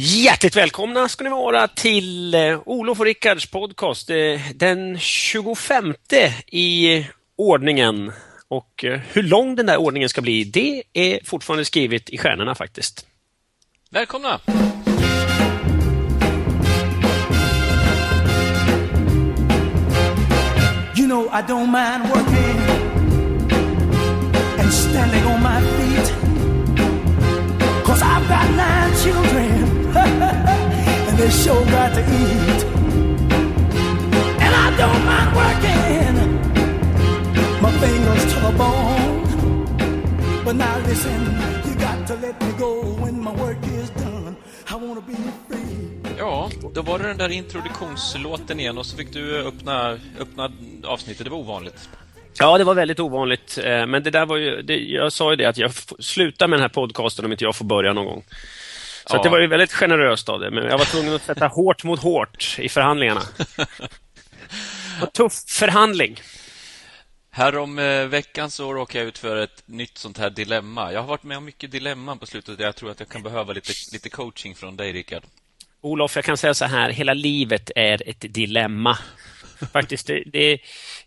Hjärtligt välkomna ska ni vara till eh, Olof och Rickards podcast. Eh, den 25 i ordningen. Och eh, hur lång den där ordningen ska bli, det är fortfarande skrivet i stjärnorna faktiskt. Välkomna! You know I don't mind working and standing on my feet Cause I've got nine children they sure got to eat. And I don't mind working my fingers to the bone. But now listen, you got to let me go when my work is done. I wanna be free. Ja, då var det den där introduktionslåten igen och så fick du öppna, öppna avsnittet. Det var ovanligt. Ja, det var väldigt ovanligt. Eh, men det där var ju, det, jag sa ju det att jag slutar med den här podcasten om inte jag får börja någon gång. Så ja. det var ju väldigt generöst av det, men jag var tvungen att sätta hårt mot hårt i förhandlingarna. Och tuff förhandling. Härom eh, veckan så råkade jag ut för ett nytt sånt här dilemma. Jag har varit med om mycket dilemman på slutet. Jag tror att jag kan behöva lite, lite coaching från dig, Rickard. Olof, jag kan säga så här. Hela livet är ett dilemma. Faktiskt, det, det,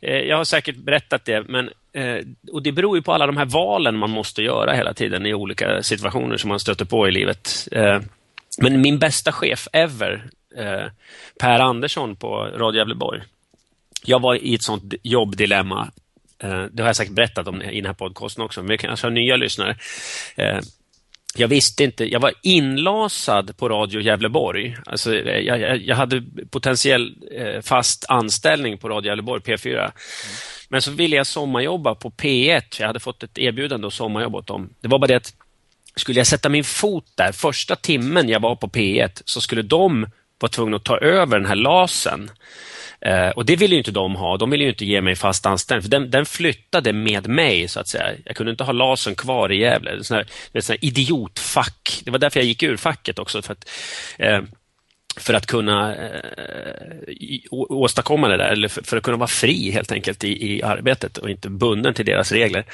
eh, jag har säkert berättat det, men Eh, och det beror ju på alla de här valen man måste göra hela tiden i olika situationer som man stöter på i livet. Eh, men min bästa chef ever, eh, Per Andersson på Radio Gävleborg. Jag var i ett sånt jobbdilemma. Eh, det har jag säkert berättat om i den här podcasten också, men vi kanske alltså har nya lyssnare jag visste inte, jag var inlasad på Radio Gävleborg. Alltså, jag, jag, hade potentiell eh, fast anställning på Radio Gävleborg, P4. Men så ville jag sommarjobba på P1. Jag hade fått ett erbjudande att sommarjobba åt dem. Det var bara det att skulle jag sätta min fot där, första timmen jag var på P1, så skulle de vara tvungna att ta över den här lasen. Eh, och det ville ju inte de ha. De ville ju inte ge mig fast anställning. För den, den, flyttade med mig, så att säga. Jag kunde inte ha lasen kvar i Gävle. Det är ett sån idiotfack. Det var därför jag gick ur facket också. För att, eh, för att kunna eh, åstadkomma det där, eller för, för, att kunna vara fri helt enkelt i, i arbetet och inte bunden till deras regler.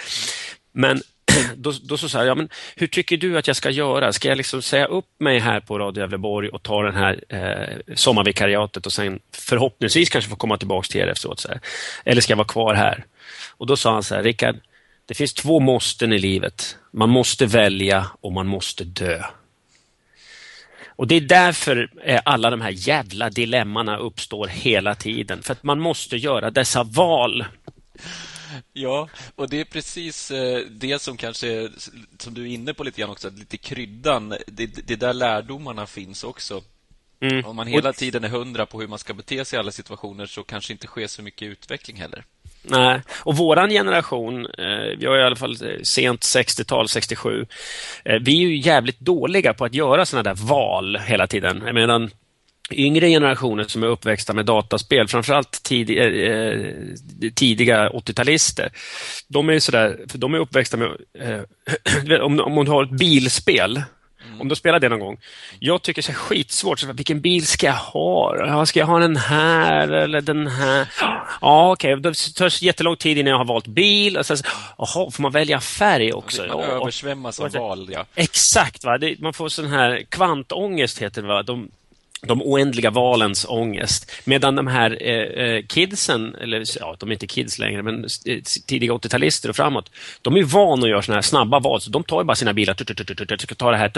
Men då, då så sa jag, ja, men hur tycker du att jag ska göra? Ska jag liksom säga upp mig här på Radio Gävleborg och ta den här eh, sommarvikariatet och sen förhoppningsvis kanske få komma tillbaka till er efteråt? Så här. Eller ska jag vara kvar här? Och då sa han så här, Rickard, det finns två måsten i livet. Man måste välja och man måste dö. Och det är därför eh, alla de här jävla dilemmana uppstår hela tiden. För att man måste göra dessa val. Ja, och det är precis eh, det som kanske, som du är inne på lite grann också, lite kryddan. Det, det där lärdomarna finns också. Mm. Om man hela tiden är hundra på hur man ska bete sig i alla situationer så kanske inte sker så mycket utveckling heller. Nej, och våran generation, eh, vi har i alla fall eh, sent 60-tal, 67, eh, vi är ju jävligt dåliga på att göra sådana där val hela tiden. Jag menar, yngre generationer som är uppväxta med dataspel, framförallt tid, eh, tidiga 80-talister, de är sådär, för de är uppväxta med, eh, om, om du har ett bilspel, Mm. Om du spelar det någon gång. Jag tycker det är skitsvårt. Så vilken bil ska jag ha? Ska jag ha den här eller den här? Ja, okej. Okay. Det tar jättelång tid innan jag har valt bil. Och sen, jaha, får man välja färg också? Man översvämmas av val, ja. Exakt. Va? Det, man får sån här kvantångest, heter det. Va? De, de oändliga valens ångest. Medan de här eh, eh kidsen, eller ja, de är inte kids längre, men eh, tidiga 80-talister och framåt, de är vana att göra såna här snabba val, så de tar ju bara sina bilar, tar det här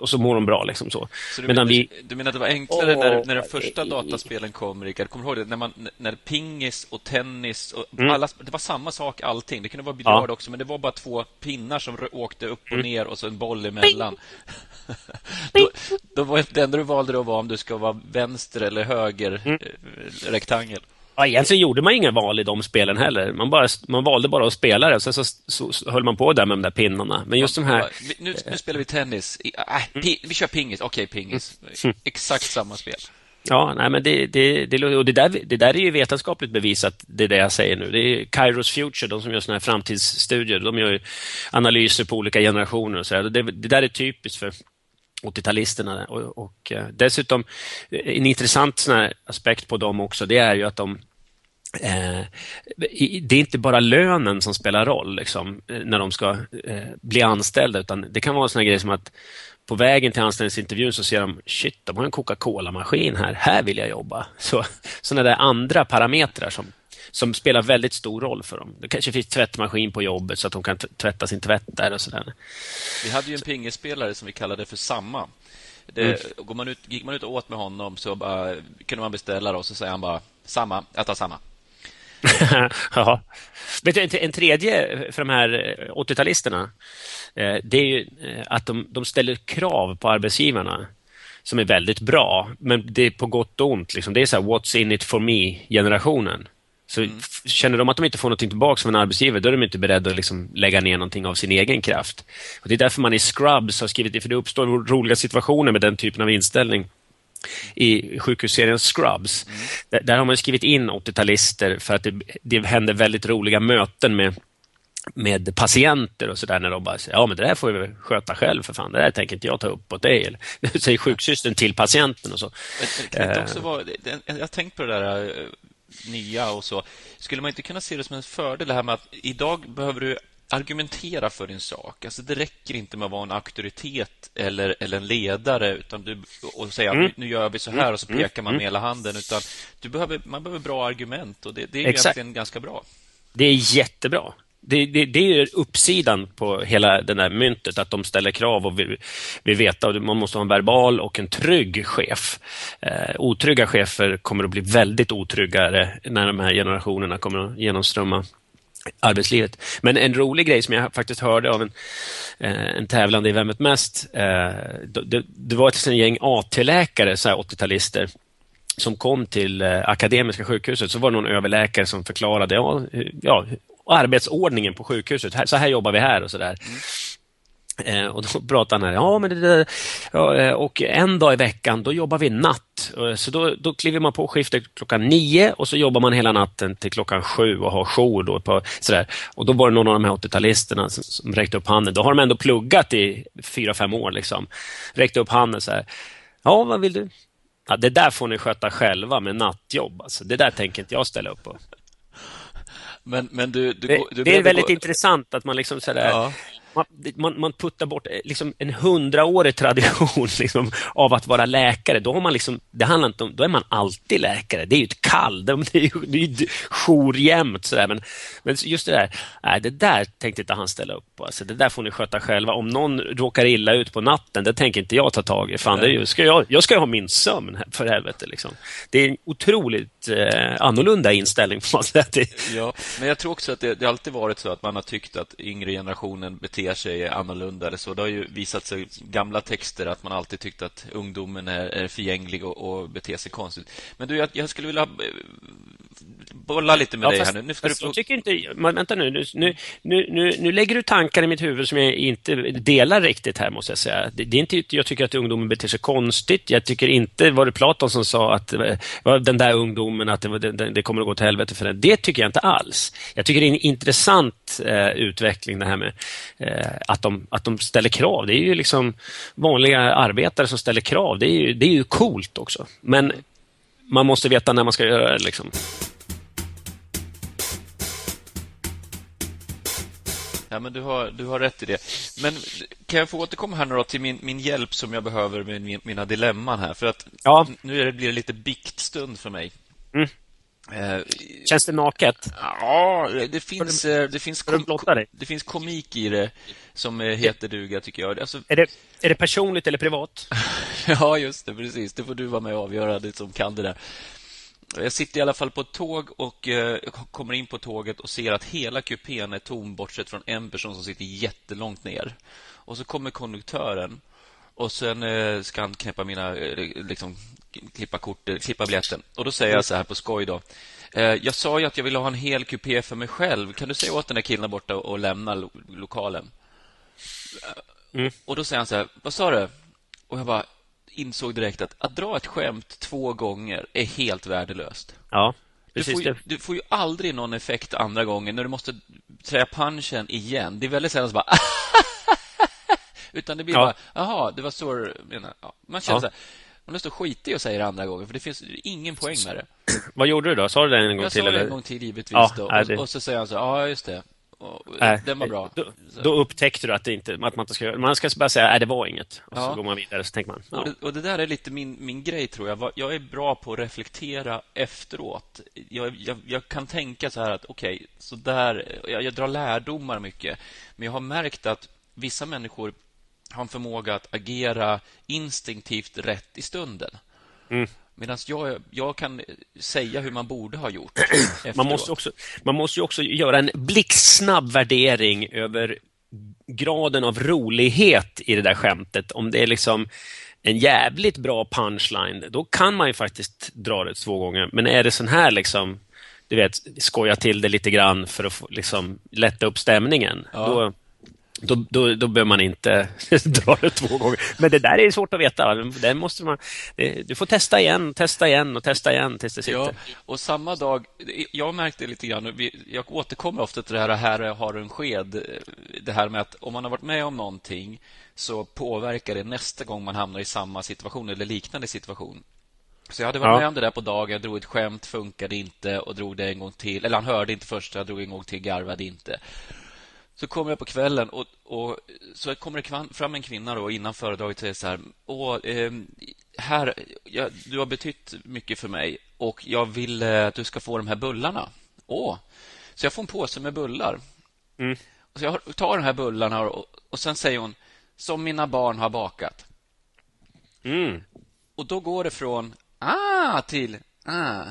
och så mår de bra. Liksom så. så du, menar, vi... du menar att det var enklare oh, när, när de första dataspelen kom, Rickard? Kommer du ihåg det? När, man, när pingis och tennis, och mm. alla, det var samma sak allting. Det kunde vara biljard ja. också, men det var bara två pinnar som åkte upp och mm. ner och så en boll emellan. Då, då var det enda du valde då var om du ska vara vänster eller höger mm. Eh, rektangel. Ja, egentligen gjorde man inga val i de spelen heller. Man, bara, man valde bara att spela det och sen så, så, så höll man på där med de där pinnarna. Men just de här... Nu, nu spelar vi tennis. Äh, pi, vi kör pingis. Okej, okay, pingis. Mm. Exakt samma spel. Ja, nej, men det, det, det, och det, där, det där är ju vetenskapligt bevisat, det är det jag säger nu. Det är Kairos Future, de som gör såna här framtidsstudier. De gör analyser på olika generationer och så här. Det, det där är typiskt för 80-talisterna. Och, och eh, dessutom eh, en intressant sån aspekt på dem också, det är ju att de Eh, det är inte bara lönen som spelar roll liksom, eh, när de ska eh, bli anställda utan det kan vara såna grejer som att på vägen till anställningsintervjun så ser de, shit, de har en Coca-Cola-maskin här, här vill jag jobba. Så, sådana där andra parametrar som, som spelar väldigt stor roll för dem. Det kanske finns tvättmaskin på jobbet så att de kan tvätta sin tvätt där och sådär. Vi hade ju en pingespelare som vi kallade för Samma. Det, mm. går man ut, gick man ut och åt med honom så bara, kunde man beställa och så säger han bara samma, jag tar samma. ja. Vet du, en tredje för de här 80-talisterna eh, det är ju eh, att de, de ställer krav på arbetsgivarna som är väldigt bra, men det är på gott och ont. Liksom. Det är så här, what's in it for me-generationen. Så mm. känner de att de inte får något tillbaka från en arbetsgivare, då är de inte beredda att liksom lägga ner någonting av sin egen kraft. Och Det är därför man i Scrubs har skrivit det, för det uppstår roliga situationer med den typen av inställning i sjukhusserien Scrubs. Mm. Där, där, har man skrivit in 80-talister för att det, det händer väldigt roliga möten med med patienter och sådär när de bara säger ja men det där får vi sköta själv för fan, det där tänker inte jag ta upp åt dig. Eller, säger sjuksystern till patienten och så. Det också vara, jag har tänkt på det där eh, nya och så. Skulle man inte kunna se det som en fördel det här med att idag behöver du argumentera för din sak. Alltså det räcker inte med att vara en auktoritet eller, eller en ledare utan du, och säga mm. nu gör vi så här och så mm. pekar man med hela handen. Utan du behöver, man behöver bra argument och det, det är Exakt. egentligen ganska bra. Det är jättebra. Det, det, det, är uppsidan på hela det där myntet, att de ställer krav och vill, vi veta. att man måste ha en verbal och en trygg chef. Eh, otrygga chefer kommer att bli väldigt otryggare när de här generationerna kommer att genomströmma arbetslivet. Men en rolig grej som jag faktiskt hörde av en, eh, en tävlande i Vem vet mest? Eh, det, det, var ett gäng AT-läkare, 80-talister, som kom till eh, Akademiska sjukhuset så var det någon överläkare som förklarade ja, ja, arbetsordningen på sjukhuset. Så här jobbar vi här och sådär. Mm. Eh, och då pratar han här, ja men det, ja, eh, och en dag i veckan då jobbar vi natt. Eh, så då, då kliver man på skiftet klockan nio och så jobbar man hela natten till klockan sju och har jour. Då på, sådär. Och då var det någon av de här 80-talisterna som, som räckte upp handen. Då har de ändå pluggat i fyra, fem år. Liksom. Räckte upp handen så här, ja vad vill du? Ja, det där får ni sköta själva med nattjobb. Alltså. Det där tänker inte jag ställa upp på. Men, men du, du, det, du det är väldigt gå... intressant att man liksom sådär, ja man, man, man puttar bort eh, liksom en hundraårig tradition liksom, av att vara läkare. Då, har man liksom, det handlar inte om, då är man alltid läkare. Det är ju ett kall, det är ju, det är ju jour jämt. Sådär. Men, men just det där, nej, det där tänkte inte han ställa upp på. Alltså, det där får ni sköta själva. Om någon råkar illa ut på natten, det tänker inte jag ta tag i. Fan, det är ju, ska jag, jag ska ju ha min sömn, för helvete. Liksom. Det är en otroligt eh, annorlunda inställning. På något sätt. Ja, men jag tror också att det, det alltid varit så att man har tyckt att yngre generationen beter sig annorlunda eller så. Det har ju visat sig gamla texter att man alltid tyckt att ungdomen är, är förgänglig och, och beter sig konstigt. Men du, jag, jag skulle vilja eh, bolla lite med ja, dig fast, här nu. nu ska du få... Jag tycker inte... Men, vänta nu nu, nu, nu. nu lägger du tankar i mitt huvud som jag inte delar riktigt här, måste jag säga. Det, det är inte jag tycker att ungdomen beter sig konstigt. Jag tycker inte, var det Platon som sa att den där ungdomen, att det, det, det kommer att gå till helvete för den. Det tycker jag inte alls. Jag tycker det är en intressant eh, utveckling det här med eh, att, de, att de ställer krav. Det är ju liksom vanliga arbetare som ställer krav. Det är ju, det är ju coolt också. Men man måste veta när man ska göra det. Liksom. Ja, men du har, du har rätt i det. Men kan jag få återkomma här nu till min, min hjälp som jag behöver med min, mina dilemman här? För att ja. nu är det, blir det lite biktstund för mig. Mm. Eh, Känns det naket? Ja, det finns, du, det, finns kom, det finns komik i det som heter duga, tycker jag. Alltså, är, det, är det personligt eller privat? ja, just det, precis. Det får du vara med och avgöra, det som kan det där. Jag sitter i alla fall på ett tåg och eh, kommer in på tåget och ser att hela kupén är tom bortsett från en person som sitter jättelångt ner. Och så kommer konduktören och sen eh, ska han knäppa mina, eh, liksom, klippa kortet, klippa biljetten. Och då säger jag så här på skoj då. Jag sa ju att jag ville ha en hel kupé för mig själv. Kan du säga åt den där killen borta och lämna lo lokalen? Mm. Och då säger han så här, vad sa du? Och jag bara, insåg direkt att att dra ett skämt två gånger är helt värdelöst. Ja, du får, ju, du får ju aldrig någon effekt andra gången när du måste trä punchen igen. Det är väldigt sällan så bara Utan det blir ja. bara, jaha, det var så du. Ja. Man känner ja. så här, man måste skita i att säga det andra gången för det finns ingen poäng med det. Vad gjorde du då? Sa du det en gång jag till? Jag sa det en gång till givetvis. Ja. Och, det... och, så säger han så ja just det. Och, Äh, den var bra. Då, då upptäckte du att, det inte, att man inte ska göra Man ska bara säga att det var inget. Och Ja. så går man vidare så tänker man. Och, Ja. det, och det där är lite min, min grej, tror jag. Jag är bra på att reflektera efteråt. Jag, jag, jag kan tänka så här att, okej, så där... Jag, jag drar lärdomar mycket. Men jag har märkt att vissa människor har en förmåga att agera instinktivt rätt i stunden. Mm. Medan jag, jag kan säga hur man borde ha gjort Man måste, också, man måste ju också göra en blixtsnabb värdering över graden av rolighet i det där skämtet. Om det är liksom en jävligt bra punchline, då kan man ju faktiskt dra det två gånger. Men är det sån här liksom, du vet, skoja till det lite grann för att få, liksom, lätta upp stämningen, Ja. då, då, då, då behöver man inte dra det två gånger. Men det där är svårt att veta. Det måste man, det, du får testa igen, testa igen och testa igen tills det sitter. Ja, och samma dag... Jag märkte lite grann... Jag återkommer ofta till det här här har en sked. Det här med att om man har varit med om någonting så påverkar det nästa gång man hamnar i samma situation eller liknande situation. Så jag hade varit Ja. med om det där på dagen, jag drog ett skämt, funkade inte och drog det en gång till. Eller han hörde inte först, jag drog en gång till, garvade inte. Så kommer jag på kvällen och, och så kommer det fram en kvinna då innan föredraget och säger så här. Åh, ehm, här, ja, du har betytt mycket för mig och jag vill eh, att du ska få de här bullarna. Åh! Så jag får en påse med bullar. Mm. Och så jag tar de här bullarna och, och sen säger hon som mina barn har bakat. Mm. Och då går det från ah till ah.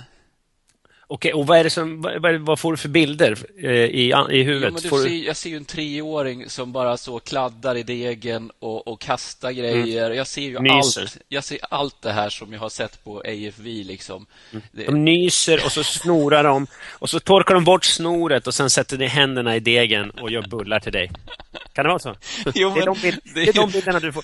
Okej, och vad, är det som, vad, vad- får du för bilder eh, i, i Jo, huvudet? du får ser, jag ser ju en treåring som bara så kladdar i degen och, och kastar grejer. Jag ser ju Mm. Nyser. allt, jag ser allt det här som jag har sett på AFV. Liksom. Det, De nyser och så snorar de och så torkar de bort snoret och sen sätter de händerna i degen och gör bullar till dig. Kan det vara så? Jo, det, är de bild, det det är de bilderna du får.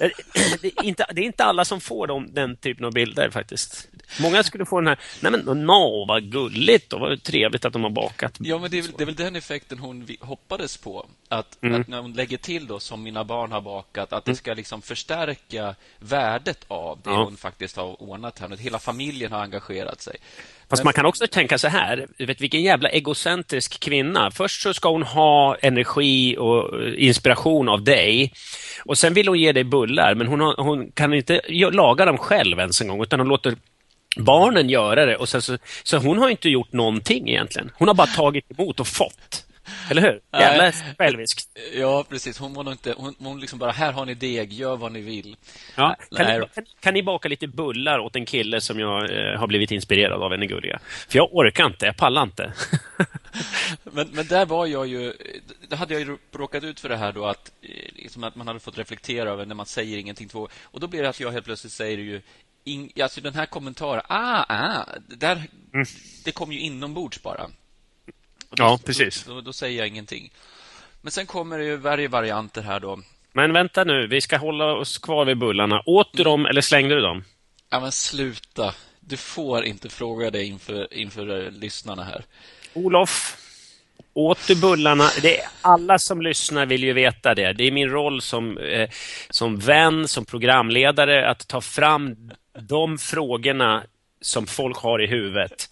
Eh, Det är, inte, det är inte alla som får de, den typen av bilder faktiskt. Många skulle få den här, nej men nå, vad gulligt och vad trevligt att de har bakat. Ja, men det är, väl, det är väl den effekten hon hoppades på. Att, Mm. att när hon lägger till då, som mina barn har bakat, att det ska liksom förstärka värdet av det Ja. hon faktiskt har ordnat här. Hela familjen har engagerat sig. Fast man kan också tänka så här, vet vilken jävla egocentrisk kvinna. Först så ska hon ha energi och eh, inspiration av dig och sen vill hon ge dig bullar men hon, har, hon kan inte laga dem själv ens en gång utan hon låter barnen göra det och sen så, så hon har inte gjort någonting egentligen. Hon har bara tagit emot och fått. Eller hur? Jävla själviskt. Ja, precis. Hon var inte... Hon, hon liksom bara, här har ni deg, gör vad ni vill. Ja, kan, ni, kan, kan ni baka lite bullar åt en kille som jag eh, har blivit inspirerad av, en gulliga? För jag orkar inte, jag pallar inte. Men, men där var jag ju... Då hade jag ju råkat ut för det här då att, eh, liksom att man hade fått reflektera över när man säger ingenting två Och då blir det att jag helt plötsligt säger ju... In, alltså den här kommentaren, ah, ah, där, det kom ju inombords bara. Då, Ja, precis. Då, då, då säger jag ingenting. Men sen kommer det ju varje varianter här då. Men vänta nu, vi ska hålla oss kvar vid bullarna. Åt du dem eller slängde du dem? Ja, men sluta. Du får inte fråga det inför, inför eh, lyssnarna här. Olof, åt du bullarna? Det är, alla som lyssnar vill ju veta det. Det är min roll som, eh, som vän, som programledare, att ta fram de frågorna som folk har i huvudet.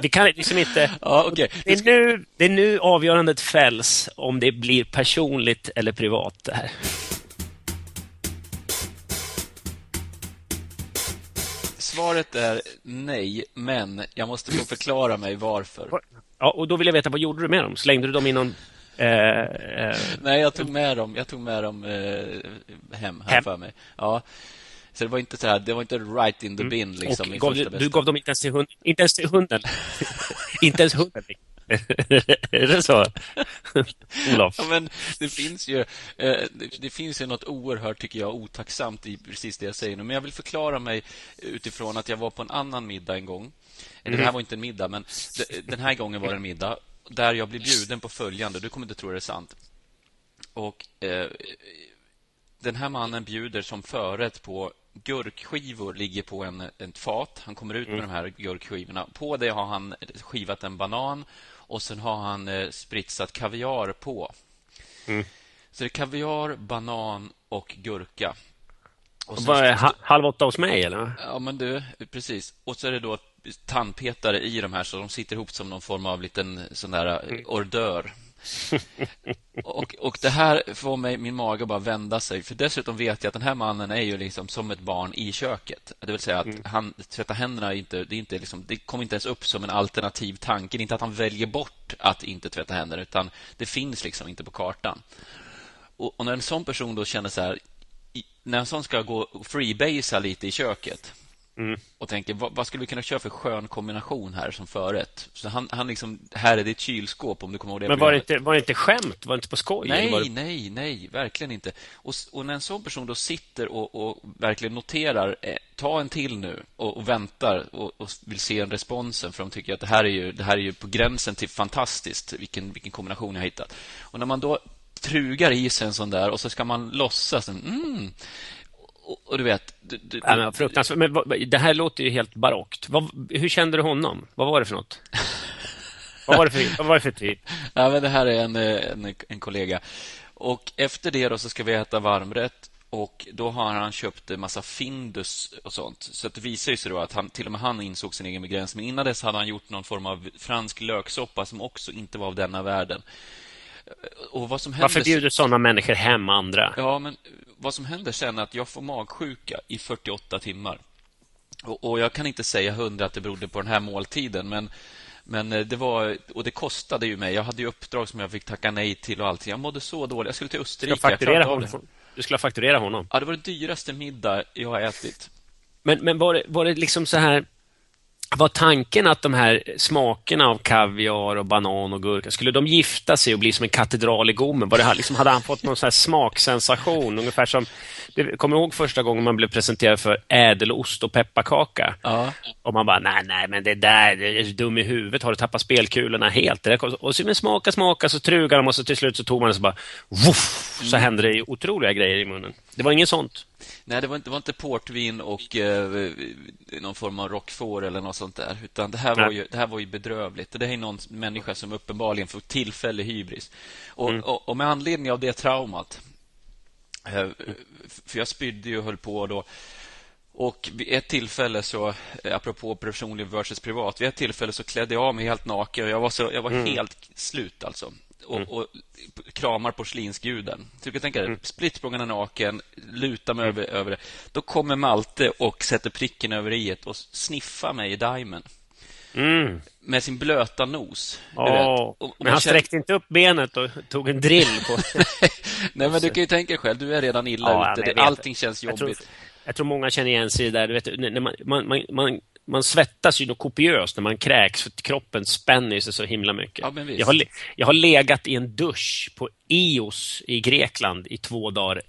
Vi kan liksom inte... Ja, okej. Det är, nu, det är nu avgörandet fälls om det blir personligt eller privat. Det här. Svaret är nej, men jag måste få förklara mig varför. Ja, och då vill jag veta, vad gjorde du med dem? Slängde du dem i någon... Eh, eh, Nej, jag tog med dem, jag tog med dem eh, hem, här Hem? för mig. Ja. Så det var inte så här, det var inte right in the bin liksom. och gav, du, gav dem inte ens till, hund, inte ens till hunden? inte ens hunden? är det så? Olof? Ja, men det finns ju eh, det, finns ju något oerhört, tycker jag, otacksamt i precis det jag säger nu. Men jag vill förklara mig utifrån att jag var på en annan middag en gång. Eller det här var inte en middag, men den här gången var det en middag där jag blev bjuden på följande. Du kommer inte tro det är sant. Och eh, den här mannen bjuder som förrätt på gurkskivor ligger på en, ett fat. Han kommer ut med de här gurkskivorna. På det har han skivat en banan och sen har han eh, spritsat kaviar på. Så det är kaviar, banan och gurka. Och sen- är ha, halv åtta hos mig, eller? Ja, men du, precis. Och så är det då tandpetare i de här, så de sitter ihop som någon form av liten sån där eh, hors d'oeuvre. Och, och det här får mig, min mage bara vända sig. För dessutom vet jag att den här mannen är ju liksom som ett barn i köket. Det vill säga att mm. han tvättar händerna inte, det, är inte liksom, det kommer inte ens upp som en alternativ tanke. Det är inte att han väljer bort att inte tvätta händerna, utan det finns liksom inte på kartan. Och, och när en sån person då känner så här, när en sån ska gå freebasea lite i köket Mm. Och tänker, vad, vad, skulle vi kunna köra för skön kombination här som förrätt? Så han, han liksom, här är ditt kylskåp om du kommer ihåg det. Men var det, inte, var det inte skämt? Var det inte på skoj? Nej, det... nej, nej, verkligen inte. Och, och, när en sån person då sitter och, och verkligen noterar, eh, ta en till nu och, och väntar och, och, vill se en responsen för de tycker att det här är ju, det här är ju på gränsen till fantastiskt, vilken, vilken kombination jag har hittat. Och när man då trugar i sig en sån där och så ska man låtsas, mm, och, och, du vet... Du, du, ja, men, fruktansvärt. Men det här låter ju helt barockt. Vad, hur kände du honom? Vad var det för något? vad, var det för, vad var det för typ? Ja, men det här är en, en, en kollega. Och Efter det då så ska vi äta varmrätt och Då har han köpt en massa Findus och sånt. Så det visar sig då att han, till och med han insåg sin egen begränsning. Men innan dess hade han gjort någon form av fransk löksoppa som också inte var av denna världen. Och vad som händer... Varför bjuder sådana människor hem andra? Ja, men vad som händer sen är att jag får magsjuka i 48 timmar. Och, och jag kan inte säga hundra att det berodde på den här måltiden, men men eh, det var, och det kostade ju mig. Jag hade ju uppdrag som jag fick tacka nej till och allt. Jag mådde så dåligt. Jag skulle till Österrike. Ska fakturera honom. Du skulle fakturera honom? Ja, det var den dyraste middag jag har ätit. Men, men var, det, var det liksom så här var tanken att de här smakerna av kaviar och banan och gurka, skulle de gifta sig och bli som en katedral i gommen? Var det här, liksom, hade han fått någon sån smaksensation? Ungefär som, kommer du ihåg första gången man blev presenterad för ädelost och pepparkaka? Ja. Och man bara, nej, nej, men det där, det är dum i huvudet, har du tappat spelkulorna helt? Det där, och så men smaka, smaka, så trugade de och så till slut så tog man det så bara, woof, så mm. hände det otroliga grejer i munnen. Det var inget sånt. Nej, det var inte, det var inte portvin och eh, någon form av rockfår eller något sånt där. Utan det här, var ju, det här var ju bedrövligt. Det är någon människa som uppenbarligen får tillfällig hybris. Och, mm. och, och, med anledning av det traumat, eh, för jag spydde ju och höll på då. Och vid ett tillfälle, så apropå personlig versus privat, vid ett tillfälle så klädde jag av mig helt naken. Jag var, så, jag var mm. helt slut alltså och, mm. och kramar porslinsguden. Så du kan tänka dig, mm. splitt naken, lutar mig mm. över, över det. Då kommer Malte och sätter pricken över i och sniffar mig i dimen. Mm. Med sin blöta nos. Oh, och, och men han känner... sträckte inte upp benet och tog en drill på... Nej, men du kan ju tänka dig själv, du är redan illa ja, ute. Allting känns jobbigt. Jag tror, många känner igen sig där. Du vet, när man, man, man, man svettas ju då kopiöst när man kräks för kroppen spänner sig så himla mycket. Ja, jag, har, jag har legat i en dusch på Ios i Grekland i två dagar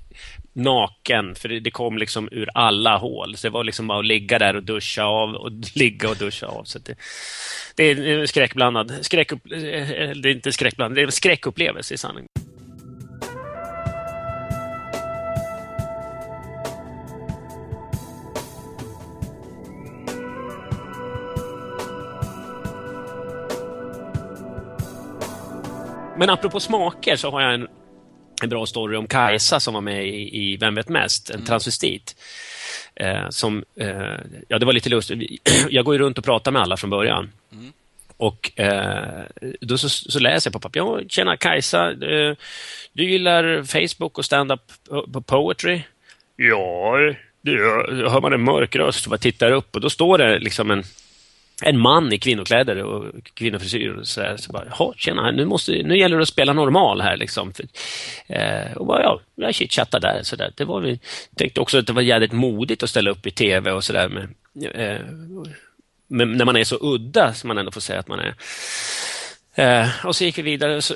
naken, för det, det, kom liksom ur alla hål. Så det var liksom bara att ligga där och duscha av och ligga och duscha av. Så det, det är skräckblandad. Skräckupp, eh, det är inte skräckblandad, det är en skräckupplevelse i sanning. Men apropå smaker så har jag en, en bra story om Kajsa som var med i, i Vem vet mest? En mm. transvestit. Eh, som, eh, ja, det var lite lustigt. Jag går ju runt och pratar med alla från början. Mm. Och eh, då så, så, läser jag på papper. Ja, tjena Kajsa, du, du gillar Facebook och stand-up på poetry? Ja, det gör hör man en mörk röst och tittar upp och då står det liksom en en man i kvinnokläder och kvinnofrisyr och sådär. så bara, jaha, tjena, nu, måste, nu gäller det att spela normal här liksom. För, eh, och bara, ja, jag chitchattade där, så där. Det var vi tänkte också att det var jävligt modigt att ställa upp i tv och sådär med, eh, med, när man är så udda som man ändå får säga att man är. Eh, och så gick vi vidare, så,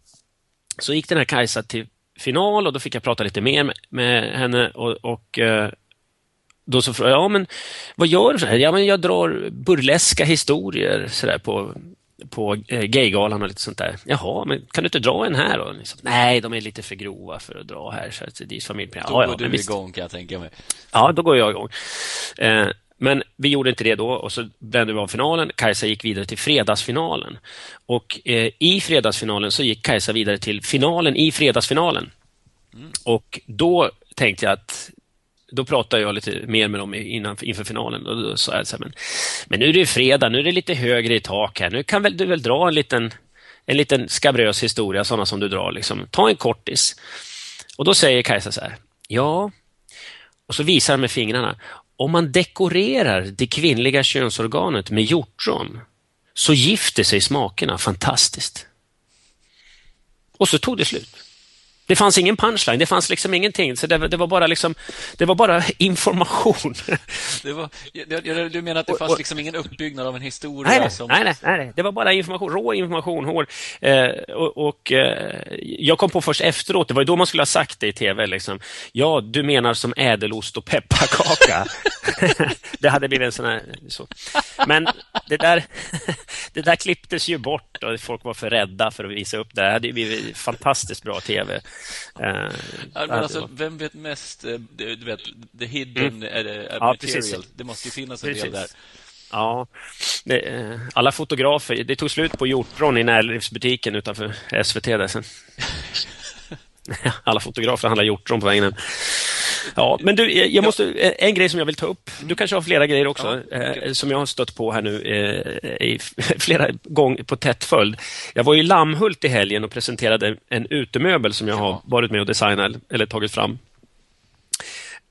så gick den här Kajsa till final och då fick jag prata lite mer med, med henne och, och eh, då så frågade jag, ja men vad gör du? Ja men jag drar burleska historier så på, på eh, Gaygalan och lite sånt där. Jaha, men kan du inte dra en här då? Liksom, Nej, de är lite för grova för att dra här. Så att det är familjeprogram. Då går ja, du visst. igång kan jag tänka mig. Ja, då går jag igång. Eh, men vi gjorde inte det då och så brände vi av finalen. Kajsa gick vidare till fredagsfinalen. Och eh, i fredagsfinalen så gick Kajsa vidare till finalen i fredagsfinalen. Mm. Och då tänkte jag att då pratade jag lite mer med dem innan, inför finalen. Och då sa jag så här, men, men nu är det fredag, nu är det lite högre i tak här. Nu kan väl du väl dra en liten, En liten skabrös historia, sådana som du drar. Liksom. Ta en kortis. Och då säger Kajsa så här, ja, och så visar han med fingrarna. Om man dekorerar det kvinnliga könsorganet med hjortron så gifter sig smakerna fantastiskt. Och så tog det slut. Det fanns ingen punchline, det fanns liksom ingenting. Så det, det var bara liksom, det var bara information. Var, du menar att det fanns liksom ingen uppbyggnad av en historia? Nej, nej, som... nej, nej, nej, det var bara information, rå information. Hår. Eh, och, och eh, jag kom på först efteråt, det var då man skulle ha sagt det i tv. Liksom. Ja, du menar som ädelost och pepparkaka. det hade blivit en sån här... Så. Men det där, det där klipptes ju bort och folk var för rädda för att visa upp det. Det hade blivit fantastiskt bra tv. Uh, men alltså, vem vet mest? Eh, du vet, the hidden mm. är, är ja, material. Precis. Det måste ju finnas en precis. del där. Ja, det, eh, alla fotografer. Det tog slut på hjortron i närlivsbutiken utanför SVT där sen. alla fotografer handlar hjortron på vägen Ja, men du, jag måste, en grej som jag vill ta upp. Du kanske har flera grejer också ja, okay. som jag har stött på här nu eh, i flera gånger på tätt följd. Jag var i Lammhult i helgen och presenterade en utemöbel som jag har varit med och designat eller tagit fram.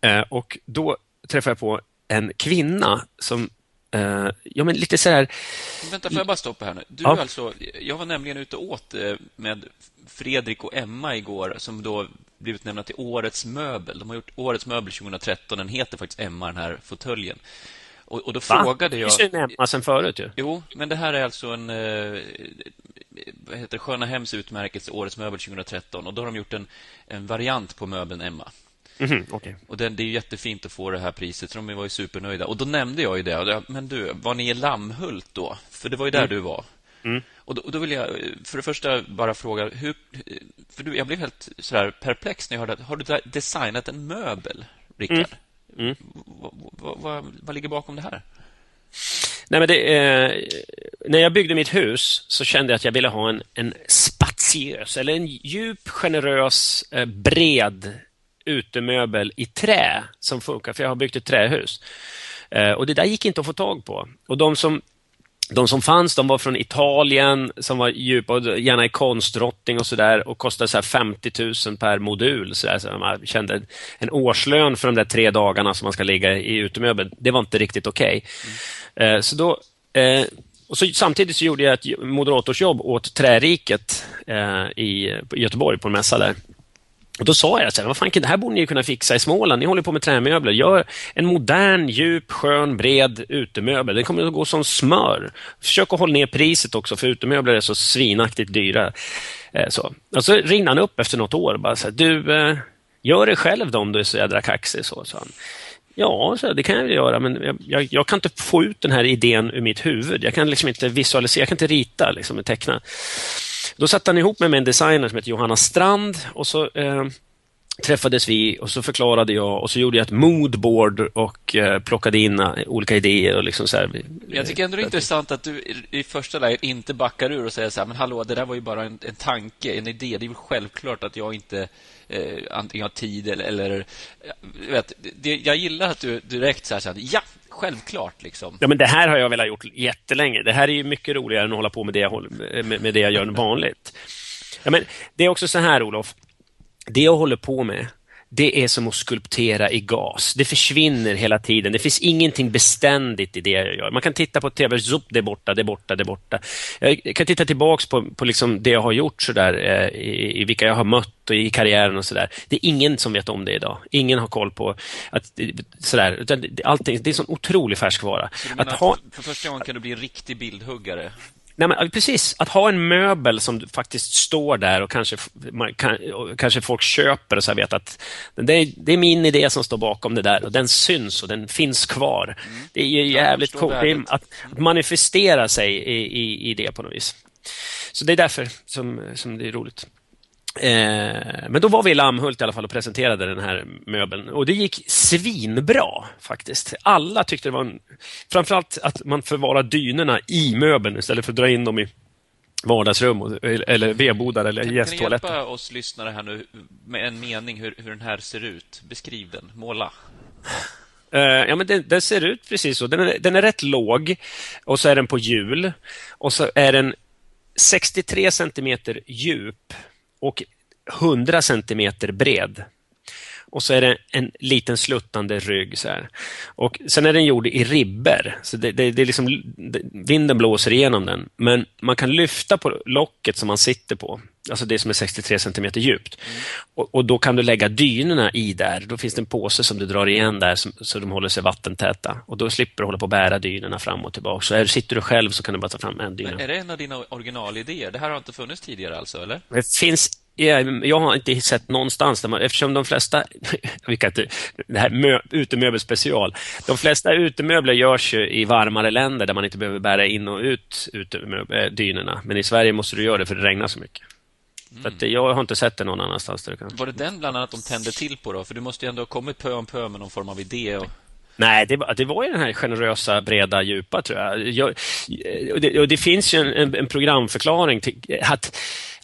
Eh, och då träffade jag på en kvinna som ja, men lite så här... Vänta, får jag bara stoppa här nu? Du ja. alltså, jag var nämligen ute och åt med Fredrik och Emma igår som då blivit nämnda till Årets möbel. De har gjort Årets möbel 2013. Den heter faktiskt Emma, den här fåtöljen. Och, och, då Va? frågade jag... Det är Emma sen förut ju. Jo, men det här är alltså en... Eh, vad heter Sköna Hems utmärkelse Årets möbel 2013. Och då har de gjort en, en variant på möbeln Emma. Mm -hmm, okay. Och det, det är jättefint att få det här priset, så de var ju supernöjda. Och då nämnde jag ju det. Men du, var ni i Lammhult då? För det var ju där mm. du var. Mm. Och, då, och, då, vill jag för det första bara fråga, hur, för du, jag blev helt sådär perplex när jag hörde att, har du designat en möbel, Rickard? Mm. Mm. Vad, vad, vad, ligger bakom det här? Nej, men det, eh, när jag byggde mitt hus så kände jag att jag ville ha en, en spatiös, eller en djup, generös, eh, bred utemöbel i trä som funkar, för jag har byggt ett trähus. Eh, och det där gick inte att få tag på. Och de som de som fanns de var från Italien, som var djupa, gärna i konstrotting och sådär och kostade så 50 000 per modul. Så, där, så man kände en årslön för de där tre dagarna som man ska ligga i utemöbel. Det var inte riktigt okej. Okay. Mm. så då, eh, och så, samtidigt så gjorde jag ett moderatorsjobb åt Träriket eh, i Göteborg på en mässa där. Och Då sa jag så här, vad fan, det här borde ni kunna fixa i Småland. Ni håller på med trämöbler. Gör en modern, djup, skön, bred utemöbel. Den kommer att gå som smör. Försök att hålla ner priset också, för utemöbler är så svinaktigt dyra. Eh, så. Och så ringde han upp efter något år. Bara så här, du, eh, gör det själv då om du är så jädra kaxig. Så, så han. Ja, så det kan jag göra, men jag, jag, jag, kan inte få ut den här idén ur mitt huvud. Jag kan liksom inte visualisera, jag kan inte rita, liksom, teckna. Då satte han ihop mig med en designer som heter Johanna Strand och så eh, träffades vi och så förklarade jag och så gjorde jag ett moodboard och eh, plockade in eh, olika idéer. Och liksom så här. Jag tycker ändå det är intressant att du i första läget inte backar ur och säger så här, men hallå, det där var ju bara en, en tanke, en idé. Det är väl självklart att jag inte eh, antingen har tid eller... eller vet, det, jag gillar att du direkt säger så här, ja, självklart. Liksom. Ja, men det här har jag velat gjort jättelänge. Det här är ju mycket roligare än att hålla på med det jag, med, med det jag gör vanligt. Ja, men det är också så här, Olof. Det jag håller på med, det är som att skulptera i gas. Det försvinner hela tiden. Det finns ingenting beständigt i det jag gör. Man kan titta på tv, zup, det är borta, det är borta, det är borta. Jag kan titta tillbaks på, på liksom det jag har gjort sådär, eh, i, i vilka jag har mött och i karriären och sådär. Det är ingen som vet om det idag. Ingen har koll på att sådär. Allting, det är en sån otrolig färskvara. Att ha... För första gången kan du bli en riktig bildhuggare? Nej, men, precis, att ha en möbel som faktiskt står där och kanske, man, kan, och kanske folk köper och så vet att det är, det är, min idé som står bakom det där och den syns och den finns kvar. Mm. Det är ju jävligt coolt att, att, manifestera sig i, i, i det på något vis. Så det är därför som, som det är roligt. Eh, men då var vi i Lammhult i alla fall och presenterade den här möbeln och det gick svinbra faktiskt. Alla tyckte det var en... Framförallt att man förvarar dynorna i möbeln istället för att dra in dem i vardagsrum eller vedbodar eller gästtoaletter. Kan du hjälpa oss lyssnare här nu med en mening hur, hur den här ser ut? Beskriv den, måla. Uh, ja, men den, den, ser ut precis så. Den är, den är rätt låg och så är den på hjul och så är den 63 centimeter djup och 100 centimeter bred. Och så är det en liten sluttande rygg. Så här. Och Sen är den gjord i ribber, så det, det, det är liksom, vinden blåser igenom den. Men man kan lyfta på locket som man sitter på, alltså det som är 63 cm djupt. Mm. Och, och, Då kan du lägga dynorna i där. Då finns det en påse som du drar igen där som, så de håller sig vattentäta. Och Då slipper du hålla på och bära dynorna fram och tillbaka. Så här, sitter du själv så kan du bara ta fram en dyna. Men är det en av dina originalidéer? Det här har inte funnits tidigare alltså, eller? Det finns jag har inte sett någonstans, där man, eftersom de flesta, vi kan inte, det här mö, utemöbelspecial, de flesta utemöbler görs ju i varmare länder där man inte behöver bära in och ut dynorna. Men i Sverige måste du göra det för det regnar så mycket. Mm. För att jag har inte sett det någon annanstans. Där kan... Var det den bland annat de tände till på då? För du måste ju ändå ha kommit pö om pö med någon form av idé. Och... Nej, det, det, var ju den här generösa, breda, djupa tror jag. jag och, det, och det finns ju en, en programförklaring till att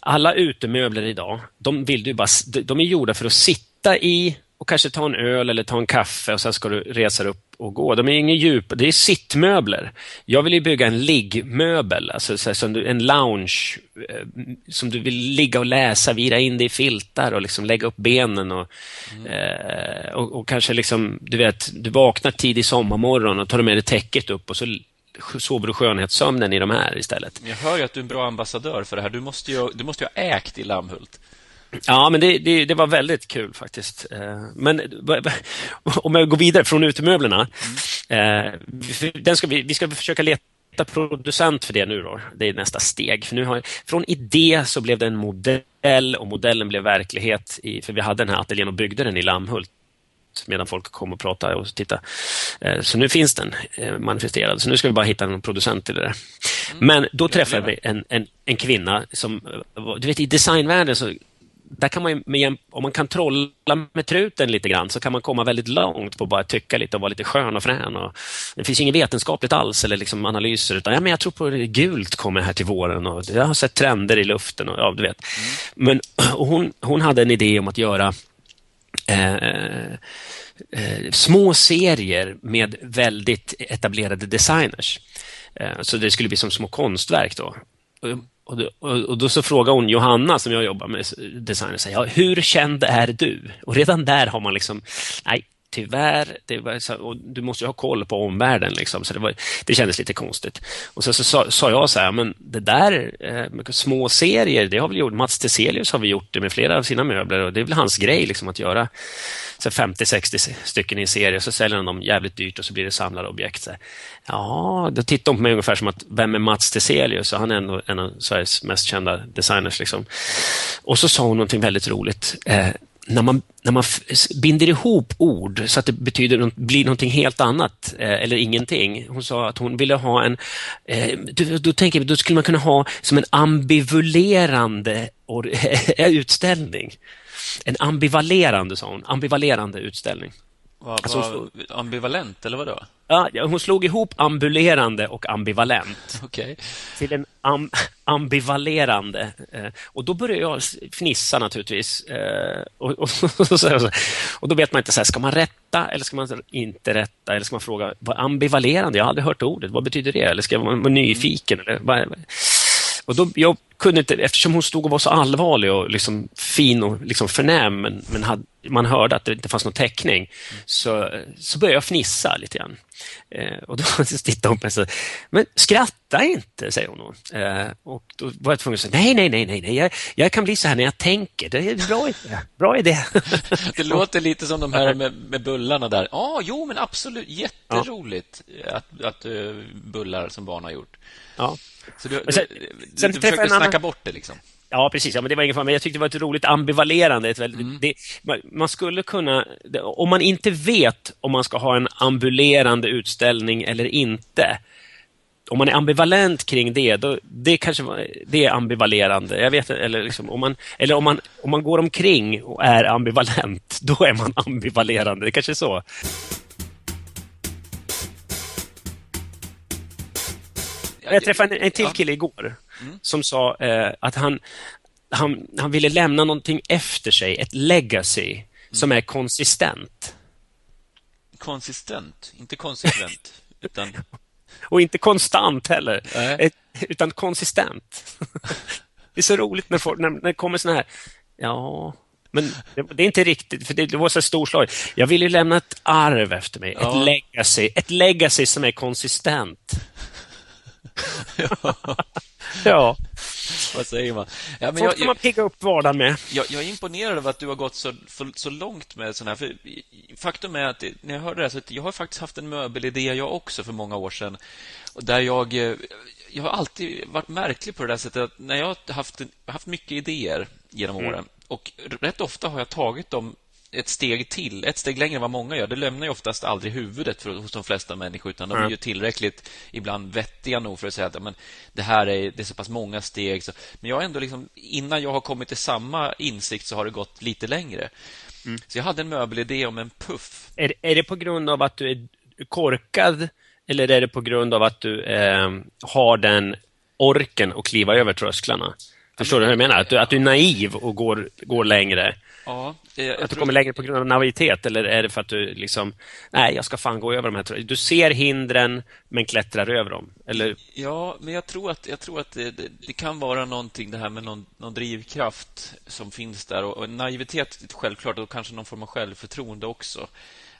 alla utemöbler idag, de, vill du bara, de är gjorda för att sitta i och kanske ta en öl eller ta en kaffe och sen ska du resa dig upp och gå. De är inga djup, det är sittmöbler. Jag vill ju bygga en liggmöbel, alltså så här, som du, en lounge eh, som du vill ligga och läsa, vira in dig i filtar och liksom lägga upp benen och, mm. eh, och, och, kanske liksom, du vet, du vaknar tidig sommarmorgon och tar med dig täcket upp och så sover du skönhetssömnen i de här istället. Jag hör ju att du är en bra ambassadör för det här. Du måste ju, du måste ju ha ägt i Lammhult. Ja, men det, det, det, var väldigt kul faktiskt. Eh, men om jag går vidare från utemöblerna. Mm. Den ska vi, vi ska försöka leta producent för det nu då. Det är nästa steg. För nu har, från idé så blev det en modell och modellen blev verklighet. I, för vi hade den här ateljén och byggde den i Lammhult medan folk kom och pratade och tittade. Eh, så nu finns den eh, manifesterad, så nu ska vi bara hitta en producent till det där. Mm. Men då träffade vi en, en, en kvinna som, eh, du vet i designvärlden så där kan man med, om man kan trolla med truten lite grann så kan man komma väldigt långt på att bara tycka lite och vara lite skön och frän. Och det finns inget vetenskapligt alls eller liksom analyser utan ja, men jag tror på det gult kommer här till våren och jag har sett trender i luften. Och, ja, du vet. Mm. Men, hon, hon hade en idé om att göra Eh, eh, små serier med väldigt etablerade designers. Eh, så det skulle bli som små konstverk då. Och, och, och, då så frågar hon Johanna som jag jobbar med, designer, ja, hur känd är du? Och redan där har man liksom, nej, tyvärr, det var så, och du måste ju ha koll på omvärlden. Liksom, så det, var, det kändes lite konstigt. Och sen så sa, sa jag så här, men det där eh, små serier, det har vi gjort. Mats Teselius har vi gjort det med flera av sina möbler och det är väl hans grej liksom, att göra 50-60 stycken i en serie så säljer han dem jävligt dyrt och så blir det samlade objekt. Så ja, då tittar de på mig ungefär som att vem är Mats Teselius? han är en, en av Sveriges mest kända designers. Liksom. Och så sa hon någonting väldigt roligt. Eh, när man, när man binder ihop ord så att det betyder, blir någonting helt annat eh, eller ingenting. Hon sa att hon ville ha en, eh, då, då tänker vi, då skulle man kunna ha som en ambivalerande or, utställning. En ambivalerande, sa hon, ambivalerande utställning. Vad, alltså, vad, ambivalent, eller vadå? Ja, hon slog ihop ambulerande och ambivalent. Okay. Till en am, ambivalerande. Eh, och då började jag fnissa naturligtvis. Eh, och, och, och, då vet man inte, så här, ska man rätta eller ska man inte rätta? Eller ska man fråga, vad ambivalerande? Jag har aldrig hört ordet. Vad betyder det? Eller ska man vara nyfiken? Eller, och då, jag kunde inte, eftersom hon stod och var så allvarlig och liksom fin och liksom förnäm, men, men hade, man hörde att det inte fanns någon täckning, så, så började jag fnissa lite grann. Eh, och då tittade hon på mig och sa, men skratta inte, säger hon. Eh, och då var jag tvungen att säga, nej, nej, nej, nej, jag, jag kan bli så här när jag tänker. Det är en bra idé. Bra idé. det låter lite som de här med, med bullarna där. Ja, ah, jo, men absolut, jätteroligt ja. att, att uh, bullar som barn har gjort. Ja. Så du, sen, du, sen du försökte snacka annan... bort det liksom? Ja, precis. Ja, men det var ingen fara. Men jag tyckte det var ett roligt ambivalerande. Ett väldigt, mm. det, man skulle kunna... Om man inte vet om man ska ha en ambulerande utställning eller inte, om man är ambivalent kring det, då, det kanske det är ambivalerande. Jag vet eller, liksom, om man, eller om man, om man går omkring och är ambivalent, då är man ambivalerande. Det kanske är så. Jag träffade en, en till kille igår mm. som sa eh, att han, han, han ville lämna någonting efter sig, ett legacy mm. som är konsistent. Konsistent, inte konsekvent. utan... Och inte konstant heller. Ett, utan konsistent. det är så roligt när, folk, när, när det kommer såna här, ja, men det, det, är inte riktigt, för det, det var så storslaget. Jag vill ju lämna ett arv efter mig, ja. ett legacy, ett legacy som är konsistent. Ja. Vad säger man? Ja, men Sånt jag, kan man pigga upp vardagen med. Jag, jag är imponerad av att du har gått så, för, så långt med sån här. För faktum är att när jag hörde det här, så jag har faktiskt haft en möbelidé jag också för många år sedan. Där jag, eh, jag har alltid varit märklig på det där sättet att när jag har haft, haft mycket idéer genom mm. åren och rätt ofta har jag tagit dem ett steg till, ett steg längre än vad många gör. Det lämnar ju oftast aldrig huvudet för, hos de flesta människor, utan de är ju tillräckligt ibland vettiga nog för att säga att men, det här är, det är så pass många steg. Så, men jag ändå liksom, innan jag har kommit till samma insikt så har det gått lite längre. Mm. Så jag hade en möbelidé om en puff. Är, är det på grund av att du är korkad eller är det på grund av att du eh, har den orken att kliva över trösklarna? Förstår du hur jag menar? Att du, att du är naiv och går, går längre? Ja, jag, att du kommer längre på grund av naivitet eller är det för att du liksom, nej, jag ska fan gå över de här... Du ser hindren men klättrar över dem, eller? Ja, men jag tror att, jag tror att det, det, det kan vara någonting det här med någon, någon drivkraft som finns där och, och naivitet självklart och kanske någon form av självförtroende också.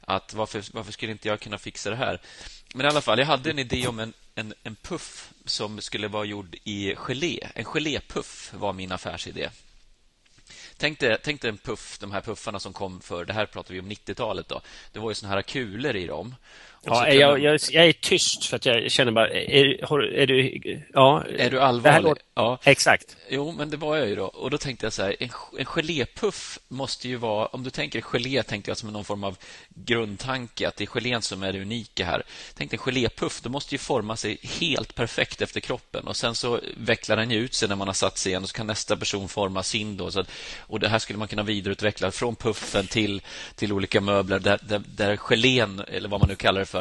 Att varför, varför skulle inte jag kunna fixa det här? Men i alla fall, jag hade en idé om en, en, en puff som skulle vara gjord i gelé. En gelépuff var min affärsidé. Tänk dig, tänk dig en puff, de här puffarna som kom för, det här pratar vi om 90-talet då. Det var ju såna här kulor i dem. Ja, jag, jag, jag, är tyst för att jag känner bara, är, är du... Ja, är du allvarlig? Låter... Ja, exakt. Jo, men det var jag ju då. Och då tänkte jag så här, en, en gelépuff måste ju vara, om du tänker gelé, tänkte jag som någon form av grundtanke, att det är gelén som är det unika här. Tänk dig en gelépuff, då måste ju forma sig helt perfekt efter kroppen och sen så vecklar den ju ut sig när man har satt sig igen och så kan nästa person forma sin då. Så att, och det här skulle man kunna vidareutveckla från puffen till, till olika möbler där, där, där gelén, eller vad man nu kallar det för,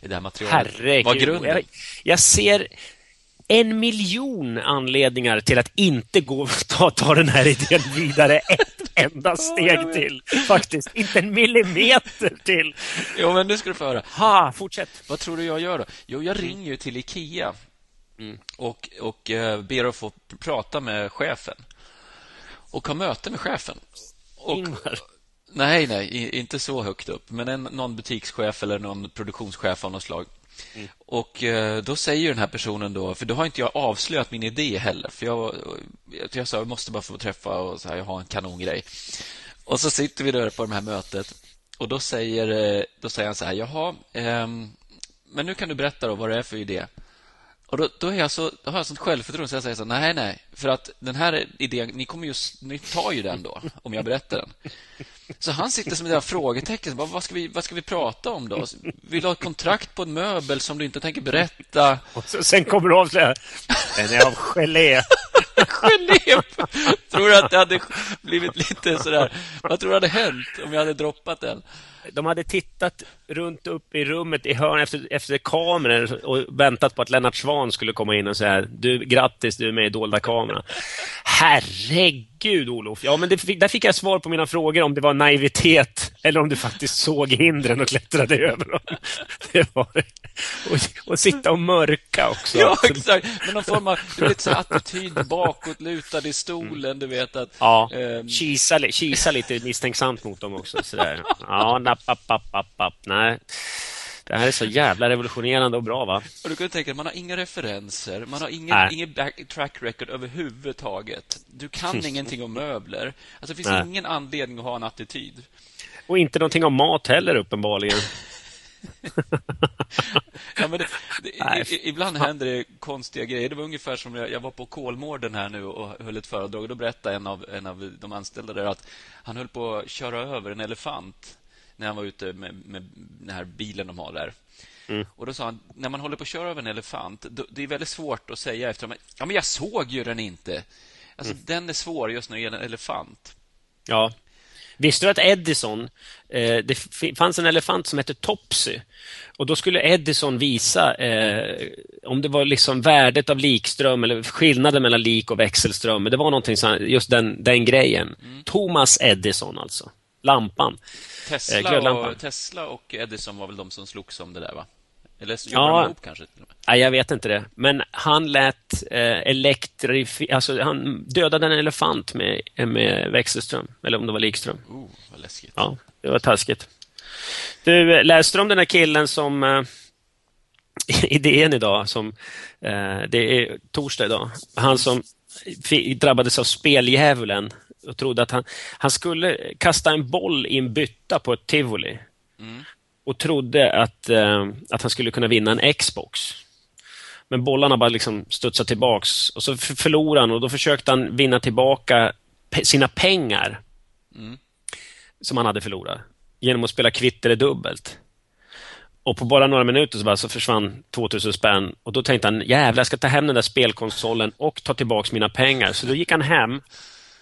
det här materialet Herregud. var grunden. Jag, jag ser en miljon anledningar till att inte gå ta, ta den här idén vidare ett enda steg till. Faktiskt, inte en millimeter till. Jo, men nu ska du få höra. Ha, fortsätt. Vad tror du jag gör då? Jo, jag ringer ju till Ikea mm. och, och uh, ber att få prata med chefen och ha möte med chefen. Och, Ingvar. Nej, nej, inte så högt upp. Men en, någon butikschef eller någon produktionschef av något slag. Mm. Och eh, då säger den här personen då, för då har inte jag avslöjat min idé heller. För jag, jag sa, jag måste bara få träffa och så här, jag har en kanongrej. Och så sitter vi där på det här mötet och då säger, eh, då säger han så här, jaha, eh, men nu kan du berätta då vad det är för idé. Och då, då, är jag så, då har jag sånt självförtroende så jag säger så nej, nej, för att den här idén, ni kommer ju, ni tar ju den då, om jag berättar den. Så han sitter som ett frågetecken. Bara, vad, ska vi, vad ska vi prata om då? Vill du ha ett kontrakt på en möbel som du inte tänker berätta? Och så, sen kommer du avslöja. Den är av gelé. gelé? Tror du att det hade blivit lite sådär... Vad tror du hade hänt om jag hade droppat den? de hade tittat runt upp i rummet i hörnet efter, efter kameran och väntat på att Lennart Svan skulle komma in och säga du, grattis, du är med i dolda kameran. Herregud, Olof. Ja, men det, där fick jag svar på mina frågor om det var naivitet eller om du faktiskt såg hindren och klättrade över dem. Det var det. Och, och sitta och mörka också. Ja, exakt. Men någon form av du vet, så attityd bakåtlutad i stolen, du vet att... Ja, um... kisa, kisa lite misstänksamt mot dem också. Sådär. Ja, napp, app, app, app, app. Nej. Det här är så jävla revolutionerande och bra, va? Och du kan tänka man har inga referenser, man har ingen, ingen track record överhuvudtaget. Du kan ingenting om möbler. Alltså, det finns Nej. ingen anledning att ha en attityd. Och inte någonting om mat heller, uppenbarligen. ja, men det, det, ibland händer det konstiga grejer. Det var ungefär som jag, jag var på Kolmården här nu och höll ett föredrag. Och då berättade en av, en av de anställda där att han höll på att köra över en elefant när han var ute med, med den här bilen de har där. Mm. Och då sa han, när man håller på att köra över en elefant, då, det är väldigt svårt att säga efter Ja, men jag såg ju den inte. Alltså, mm. den är svår just när det gäller en elefant. Ja. Visste du att Edison, eh, det fanns en elefant som hette Topsy. Och då skulle Edison visa eh, om det var liksom värdet av likström eller skillnaden mellan lik och växelström. Det var någonting just den, den grejen. Mm. Thomas Edison alltså. Lampan. Tesla, eh, och, Tesla och Edison var väl de som slogs om det där va? Eller jobbar Ja. ihop kanske? Nej, jag vet inte det. Men han lät eh, elektrif... Alltså, han dödade en elefant med, med växelström. Eller om det var likström. Oh, vad läskigt. Ja, det var taskigt. Du, läste du om den där killen som... Eh, I DN idag, som... Eh, det är torsdag idag. Han som drabbades av speldjävulen och trodde att han, han skulle kasta en boll i en bytta på ett tivoli. Och trodde att, eh, att han skulle kunna vinna en Xbox. Men bollarna bara liksom studsade tillbaks och så förlorade han och då försökte han vinna tillbaka pe- sina pengar som han hade förlorat genom att spela kvitt eller dubbelt. Och på bara några minuter så, bara så försvann 2000 spänn och då tänkte han jävlar jag ska ta hem den där spelkonsolen och ta tillbaks mina pengar. Så då gick han hem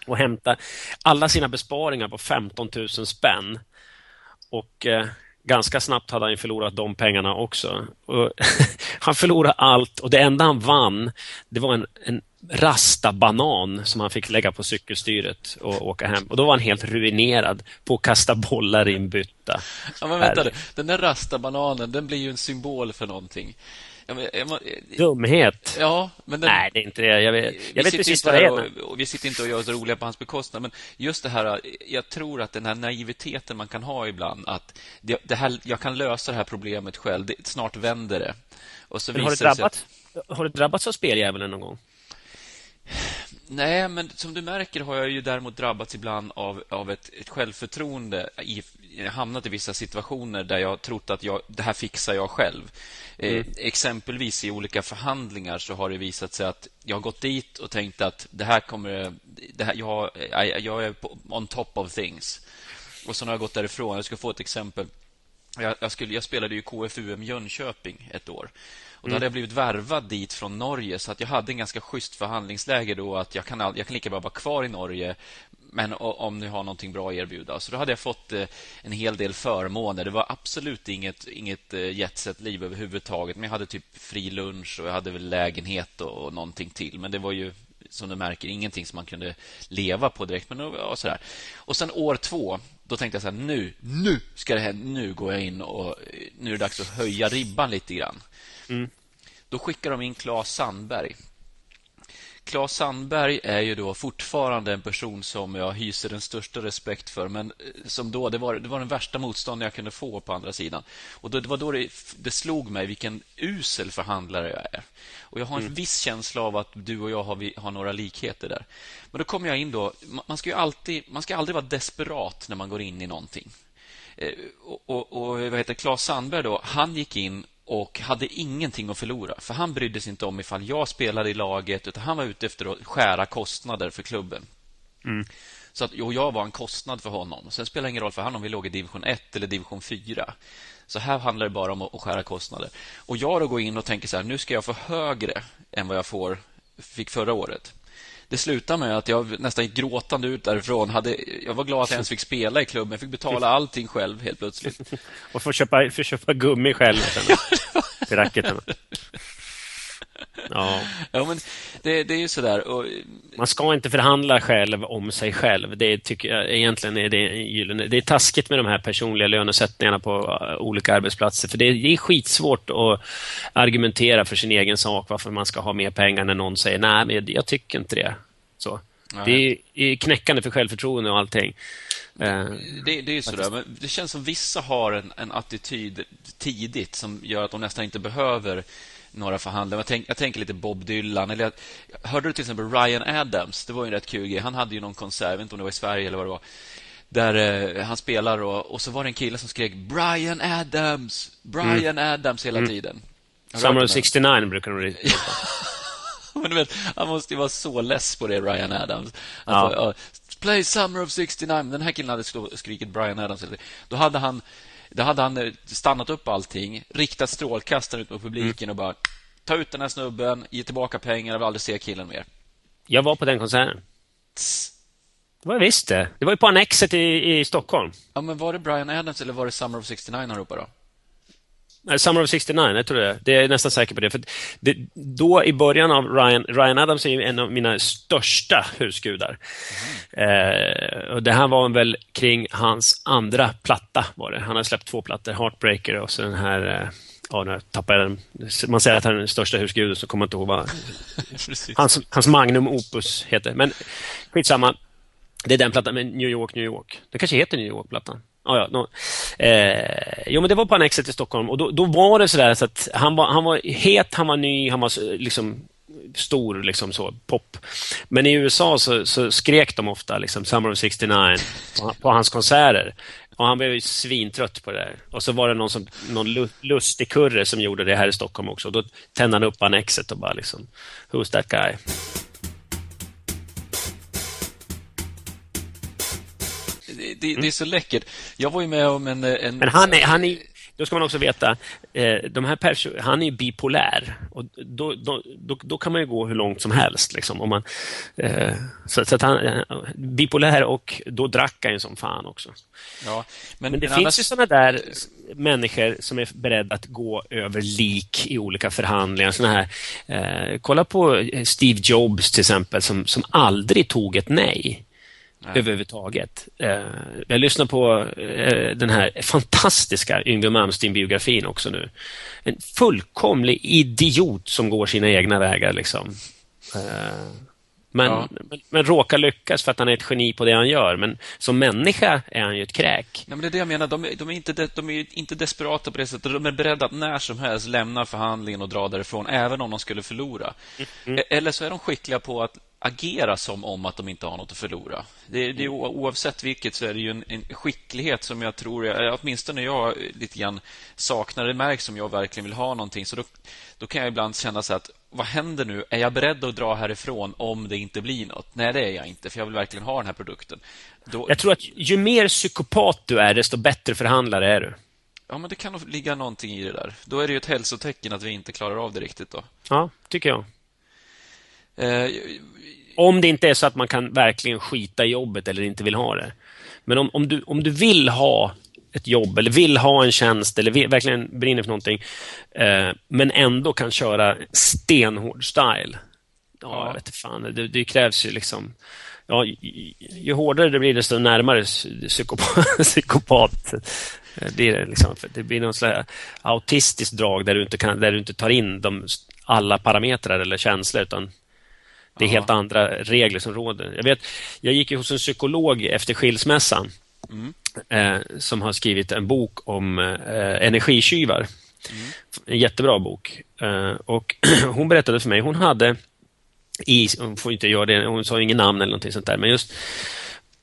och hämtade alla sina besparingar på 15 000 spänn. Och eh, ganska snabbt hade han förlorat de pengarna också. Och han förlorade allt och det enda han vann det var en, en rastabanan som han fick lägga på cykelstyret och åka hem. Och då var han helt ruinerad på att kasta bollar i en bytta. Ja, men vänta nu. Den där rastabananen, den blir ju en symbol för någonting. Ja, jag må- Dumhet. ja, men den, Nej, det är inte det. Jag vet, jag vi vet sitter precis inte vad det är. och, och vi sitter inte och gör oss roliga på hans bekostnad, men just det här, jag tror att den här naiviteten man kan ha ibland, att det, det här, jag kan lösa det här problemet själv, det, snart vänder det. Och så Men har, du sig att- har du drabbats av speldjävulen någon gång? Nej, men som du märker har jag ju däremot drabbats ibland av, av ett, ett självförtroende. I, hamnat i vissa situationer där jag trott att jag, det här fixar jag själv. Eh, exempelvis i olika förhandlingar så har det visat sig att jag har gått dit och tänkt att det här kommer... Det här, jag, jag, jag är on top of things. Och så har jag gått därifrån. Jag ska få ett exempel. Jag, jag, skulle, jag spelade ju KFUM Jönköping ett år. Och Då hade jag blivit värvad dit från Norge så att jag hade en ganska schysst förhandlingsläge då att jag kan, all, jag kan lika bra vara kvar i Norge men om ni har någonting bra att erbjuda. Så då hade jag fått eh, en hel del förmåner. Det var absolut inget, inget eh, jetset-liv överhuvudtaget. Men jag hade typ fri lunch och jag hade väl lägenhet och, och någonting till. Men det var ju som du märker, ingenting som man kunde leva på direkt. Men ja, sådär. Och sen år två, då tänkte jag så här, nu, nu ska det hända. Nu går jag in och nu är det dags att höja ribban lite grann. Då skickar de in Claes Sandberg. Claes Sandberg är ju då fortfarande en person som jag hyser den största respekt för men eh, som då, det var, det var den värsta motstånd jag kunde få på andra sidan. Och då, Det var då det, det slog mig vilken usel förhandlare jag är. Och Jag har en viss känsla av att du och jag har, har några likheter där. Men då kommer jag in då, man- man ska ju alltid, man ska aldrig vara desperat när man går in i någonting. Eh, och, och, och vad heter Claes Sandberg då, han gick in och hade ingenting att förlora. För han brydde sig inte om ifall jag spelade i laget, utan han var ute efter att skära kostnader för klubben. Så att, och jag var en kostnad för honom. Sen spelar det ingen roll för honom om vi låg i division 1 eller division 4. Så här handlar det bara om att att skära kostnader. Och jag då går in och tänker så här, nu ska jag få högre än vad jag får, fick förra året. Det slutar med att jag nästan gick gråtande ut därifrån. Hade, jag var glad att jag ens fick spela i klubben. Jag fick betala allting själv helt plötsligt. Och få köpa, få köpa gummi själv till racketen. Ja, Ja, men det, det är ju sådär. Och, man ska inte förhandla själv om sig själv. Det tycker jag egentligen är det gyllene. Det är taskigt med de här personliga lönesättningarna på eh, olika arbetsplatser. För det är, det är skitsvårt att argumentera för sin egen sak, varför man ska ha mer pengar när någon säger nej, men jag tycker inte det. Så. Nej. Det är, knäckande för självförtroende och allting. Eh, Det, det är ju sådär, men det känns som vissa har en, en attityd tidigt som gör att de nästan inte behöver några förhandlare. Jag, tänk, jag tänker lite Bob Dylan. Eller, jag- hörde du till exempel Ryan Adams? Det var ju en rätt kul grej. Han hade ju någon konsert, jag vet inte om det var i Sverige eller vad det var. Där eh, han spelar och, och så var det en kille som skrek Brian Adams, Brian Adams hela tiden. Har du Summer of den här? 69 brukar de. Men du vet, han måste ju vara så less på det, Ryan Adams. Han Ja. Play Summer of 69. Den här killen hade skrikit Brian Adams. tiden. Då hade han, då hade han eh, stannat upp allting, riktat strålkastaren ut mot publiken och bara ta ut den här snubben, ge tillbaka pengar, jag vill aldrig se killen mer. Jag var på den konserten. Det var visst det. Det var ju på Annexet i, i Stockholm. Ja, men var det Brian Adams eller var det Summer of 69 han ropade? Då? Nej, Summer of 69, jag tror det. Det är nästan säker på det. För det, Då i början av Ryan, Ryan Adams är en av mina största husgudar. Eh, och det här var väl kring hans andra platta var det. Han har släppt två plattor, Heartbreaker och så den här ja, nu tappade jag den. Man säger att han är den största husguden, så kommer jag inte ihåg vad hans, hans magnum opus heter. Men skitsamma. Det är den plattan med New York, New York. Det kanske heter New York-plattan. Ah, ja, no. eh, jo, men det var på Annexet i Stockholm och då, då var det sådär så att han var, han var het, han var ny, han var liksom stor, liksom så, pop. Men i USA så, så skrek de ofta liksom Summer of 69 på, på hans konserter. Och han blev ju svintrött på det där. Och så var det någon, som, någon lustig kurre som gjorde det här i Stockholm också. Då tände han upp Annexet och bara liksom, Who's that guy? Det, det, det är så läckert. Jag var ju med om en... en Men han är, han är då ska man också veta, eh, de här han är bipolär. Och då, då, då, då kan man ju gå hur långt som helst. Liksom, om man, eh, så, så att han, eh, bipolär och då drack han ju som fan också. Ja, men, Men det men finns annars- ju sådana där människor som är beredda att gå över lik i olika förhandlingar. Såna här, eh, kolla på Steve Jobs till exempel som, som aldrig tog ett nej. Överhuvudtaget. Eh, jag lyssnar på eh, den här fantastiska Yngwie Malmsteen-biografin också nu. En fullkomlig idiot som går sina egna vägar. Liksom. Eh, men, Ja. men, men råkar lyckas för att han är ett geni på det han gör. Men som människa är han ju ett kräk. Nej, men det är det jag menar. De är, de, är inte de, de är inte desperata på det sättet. De är beredda att när som helst lämna förhandlingen och dra därifrån, även om de skulle förlora. Mm. E- Eller så är de skickliga på att agera som om att de inte har något att förlora. Det, det är, o- oavsett vilket så är det ju en, en skicklighet som jag tror, jag, åtminstone jag lite grann saknar. Det märks om jag verkligen vill ha någonting. Så då, då kan jag ibland känna så att vad händer nu? Är jag beredd att dra härifrån om det inte blir något? Nej, det är jag inte, för jag vill verkligen ha den här produkten. Då, Jag tror att ju mer psykopat du är, desto bättre förhandlare är du. Ja, men det kan nog ligga någonting i det där. Då är det ju ett hälsotecken att vi inte klarar av det riktigt då. Ja, tycker jag. Eh, Om det inte är så att man kan verkligen skita i jobbet eller inte vill ha det. Men om, om, du, om du vill ha ett jobb eller vill ha en tjänst eller vill, verkligen brinner för någonting eh, men ändå kan köra stenhård style. Ja, Ja. jag vet fan. Det, det krävs ju liksom... Ja, ju, ju hårdare det blir desto närmare psykopat, psykopat eh, blir det. Liksom. För det blir någon slags autistiskt drag där du inte, kan, där du inte tar in de, alla parametrar eller känslor utan det är Ja. helt andra regler som råder. Jag vet, jag gick ju hos en psykolog efter skilsmässan eh, som har skrivit en bok om eh, energitjuvar. En jättebra bok. Eh, och hon berättade för mig, hon hade i, hon får inte göra det, hon sa ingen namn eller någonting sånt där, men just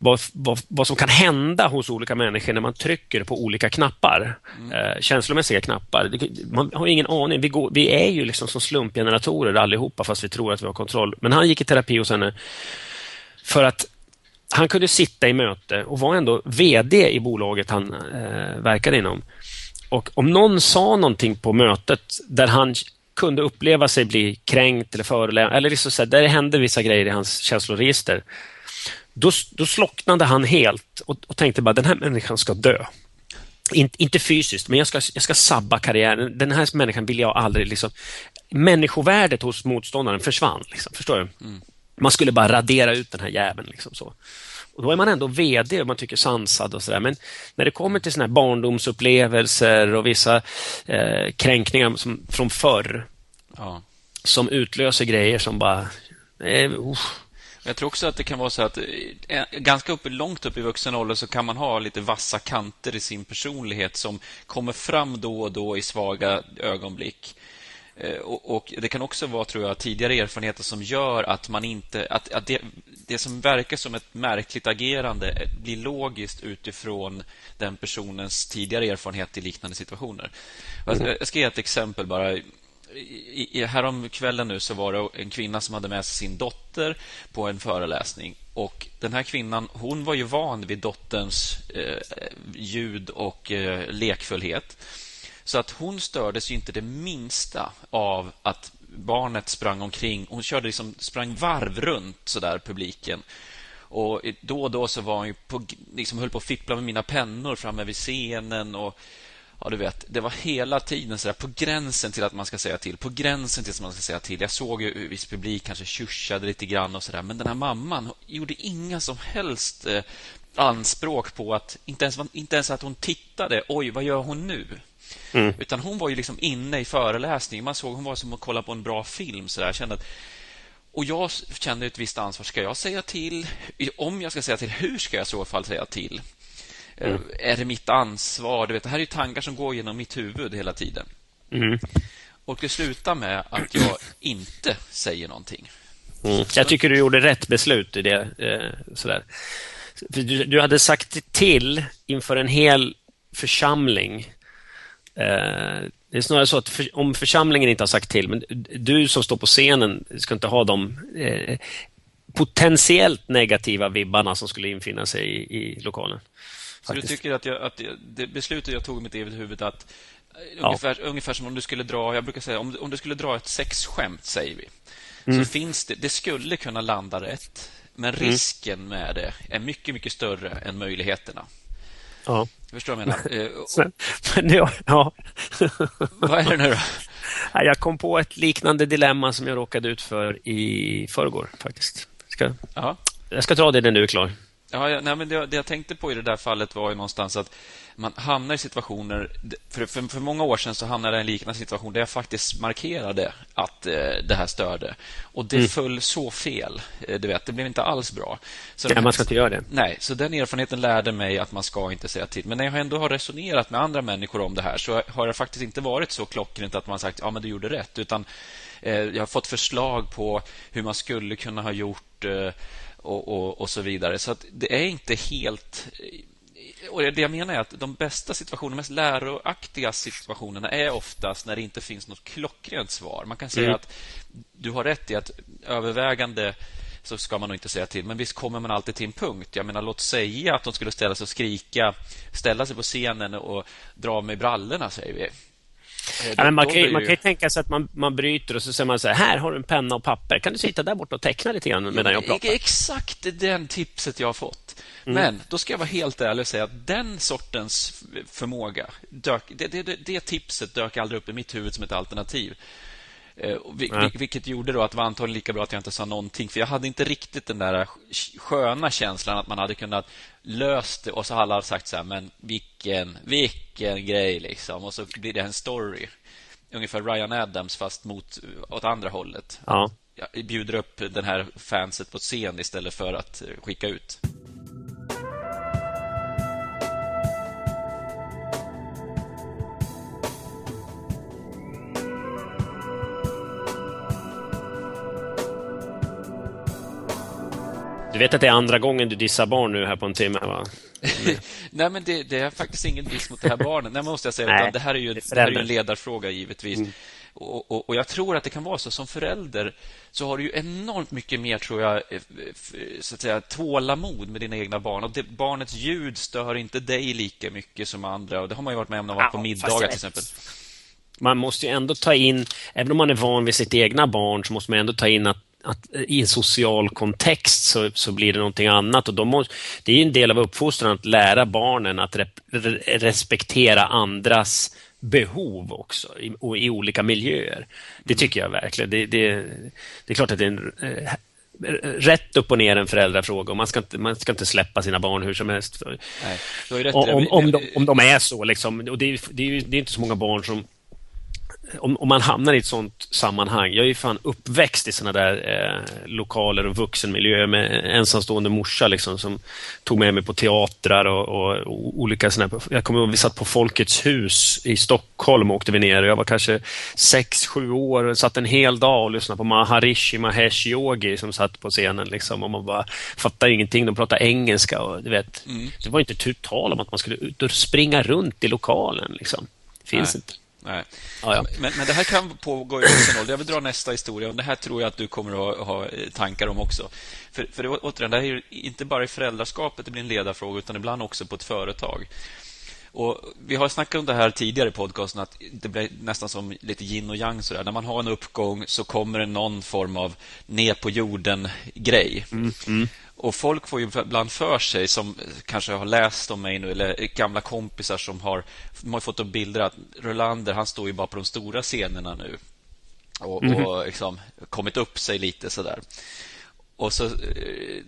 vad, vad, vad som kan hända hos olika människor när man trycker på olika knappar. Eh, känslomässiga knappar. Man har ingen aning. Vi, går, vi är ju liksom som slumpgeneratorer allihopa fast vi tror att vi har kontroll. Men han gick i terapi hos henne för att han kunde sitta i möte och var ändå VD i bolaget han eh, verkade inom. Och om någon sa någonting på mötet där han kunde uppleva sig bli kränkt eller förolämpad, eller liksom så här, där det hände vissa grejer i hans känsloregister, då, då slocknade han helt och, och tänkte bara den här människan ska dö. In, inte fysiskt, men jag ska, jag ska sabba karriären. Den här människan vill jag aldrig... Liksom, människovärdet hos motståndaren försvann. Liksom, förstår du? Man skulle bara radera ut den här jäveln. Liksom, så. Och då är man ändå VD och man tycker sansad och sådär. Men när det kommer till såna här barndomsupplevelser och vissa eh, kränkningar som, från förr ja. som utlöser grejer som bara... Eh. Jag tror också att det kan vara så att eh, ganska upp, långt upp i vuxen ålder så kan man ha lite vassa kanter i sin personlighet som kommer fram då och då i svaga ögonblick. Eh, och, och Det kan också vara, tror jag, tidigare erfarenheter som gör att man inte... Att, att det, det som verkar som ett märkligt agerande blir logiskt utifrån den personens tidigare erfarenhet i liknande situationer. Mm. jag ska ge ett exempel bara. I, härom kvällen nu så var det en kvinna som hade med sig sin dotter på en föreläsning. Och Den här kvinnan hon var ju van vid dotterns eh, ljud och eh, lekfullhet. Så att hon stördes ju inte det minsta av att barnet sprang omkring. Hon körde liksom, sprang varv runt så där publiken. Och då och då så var hon ju på, liksom höll på att fippla med mina pennor framme vid scenen. och Ja, du vet, det var hela tiden så där, på gränsen till att man ska säga till. På gränsen till att man ska säga till. Jag såg ju hur viss publik kanske tjuschade lite grann och sådär. Men den här mamman gjorde inga som helst eh, anspråk på att... Inte ens, inte ens att hon tittade. Oj, vad gör hon nu? Mm. Utan hon var ju liksom inne i föreläsningen. Man såg hon var som att kolla på en bra film. Så där. Jag kände att, och jag kände ett visst ansvar. Ska jag säga till? Om jag ska säga till, hur ska jag i så fall säga till? Eh, mm. Är det mitt ansvar? Du vet, det här är tankar som går genom mitt huvud hela tiden. Mm. Och det slutar med att jag inte säger någonting. Mm. Jag tycker du gjorde rätt beslut i det. Eh, sådär. Du, du, hade sagt till inför en hel församling. Eh, det är snarare så att för, om församlingen inte har sagt till, men du som står på scenen ska inte ha de eh, potentiellt negativa vibbarna som skulle infinna sig i, i lokalen. Så du tycker att, jag, att det beslutet jag tog i mitt eget huvud att ja. ungefär, ungefär som om du skulle dra, jag brukar säga, om, om du skulle dra ett sexskämt, säger vi, mm. så finns det, det skulle kunna landa rätt, men mm. risken mm. med det är mycket, mycket större än möjligheterna. Ja. Förstår du vad jag menar? Eh, men, ja, ja. Vad är det nu då? Jag kom på ett liknande dilemma som jag råkade ut för i förrgår faktiskt. Ska, jag ska dra det när du är klar. Ja, nej, men det, det, jag tänkte på i det där fallet var ju någonstans att man hamnar i situationer... För, för, för många år sedan så hamnade jag i en liknande situation där jag faktiskt markerade att eh, det här störde. Och det mm. föll så fel. Eh, du vet, det blev inte alls bra. Så ja, man ska inte göra det. Nej, så den erfarenheten lärde mig att man ska inte säga till. Men när jag ändå har resonerat med andra människor om det här så har det faktiskt inte varit så klockrent att man sagt ja men du gjorde rätt. Utan eh, jag har fått förslag på hur man skulle kunna ha gjort eh, och, och, och så vidare. Så det är inte helt och det jag menar är att de bästa situationerna, mest läroaktiga situationerna är oftast när det inte finns något klockrent svar. Man kan säga mm. att du har rätt i att övervägande så ska man nog inte säga till. Men visst kommer man alltid till en punkt. Jag menar, låt säga att de skulle ställa sig och skrika, ställa sig på scenen och dra med brallorna, säger vi. Eh, ja, man, kan, ju, man kan ju tänka sig att man, man bryter och så säger man så här, här har du en penna och papper. Kan du sitta där borta och teckna lite grann medan jag pratar? Exakt den tipset jag har fått. Mm. Men då ska jag vara helt ärlig och säga att den sortens förmåga, dök, det, det, det, det tipset dök aldrig upp i mitt huvud som ett alternativ. Eh, vilket gjorde då att det var antagligen lika bra att jag inte sa någonting. För jag hade inte riktigt den där sköna känslan att man hade kunnat löst det och så hade alla sagt så här, men vilken, vilken grej liksom. Och så blir det en story. Ungefär Ryan Adams fast mot, åt andra hållet. Ja. Jag bjuder upp den här fanset på scen istället för att skicka ut. Du vet att det är andra gången du dissar barn nu här på en timme, va? Nej, men det, det, är faktiskt ingen diss mot det här barnet. Nej, måste jag säga. Nej, det här är ju det här är en ledarfråga, givetvis. Mm. Och, och, och, jag tror att det kan vara så. Som förälder så har du ju enormt mycket mer, tror jag, eh, så att säga, tålamod med dina egna barn. Och det, barnets ljud stör inte dig lika mycket som andra. Och Det har man ju varit med om när man var på middagar, till exempel man måste ju ändå ta in, även om man är van vid sitt egna barn, så måste man ändå ta in att att i en social kontext så, så blir det någonting annat. Och de måste, det är en del av uppfostran att lära barnen att re, respektera andras behov också i, och i olika miljöer. Det tycker jag verkligen. Det, det, det är klart att det är en eh, rätt upp och ner en föräldrafråga och man ska inte, man ska inte släppa sina barn hur som helst. Nej, om, om, de, om de är så liksom. Och det, det, det är inte så många barn som om, om, man hamnar i ett sånt sammanhang. Jag är ju fan uppväxt i såna där eh, lokaler och vuxenmiljöer med ensamstående morsa liksom, som tog med mig på teatrar och, och, och olika såna Jag kommer ihåg vi satt på Folkets hus i Stockholm och åkte vi ner. Jag var kanske sex sju år och satt en hel dag och lyssnade på Maharishi Mahesh Yogi som satt på scenen. Liksom, och man bara fattade ingenting. De pratade engelska och du vet. Mm. Det var inte tu tal om att man skulle ut och springa runt i lokalen. Liksom. Finns Nej. inte. Nej. Ja, ja. Men, men det här kan pågå i vuxen ålder. Jag vill dra nästa historia. Och det här tror jag att du kommer att ha, tankar om också. För, för återigen, det här är inte bara i föräldraskapet det blir en ledarfråga, utan ibland också på ett företag. Och Vi har snackat om det här tidigare i podcasten, att det blir nästan som lite yin och yang. Sådär. När man har en uppgång så kommer det någon form av ner på jorden-grej. Mm, mm. Och folk får ju ibland för sig, som kanske har läst om mig nu, eller gamla kompisar som har, har fått upp bilder att Rolander, han står ju bara på de stora scenerna nu. Och, mm. och liksom kommit upp sig lite sådär. Och så eh,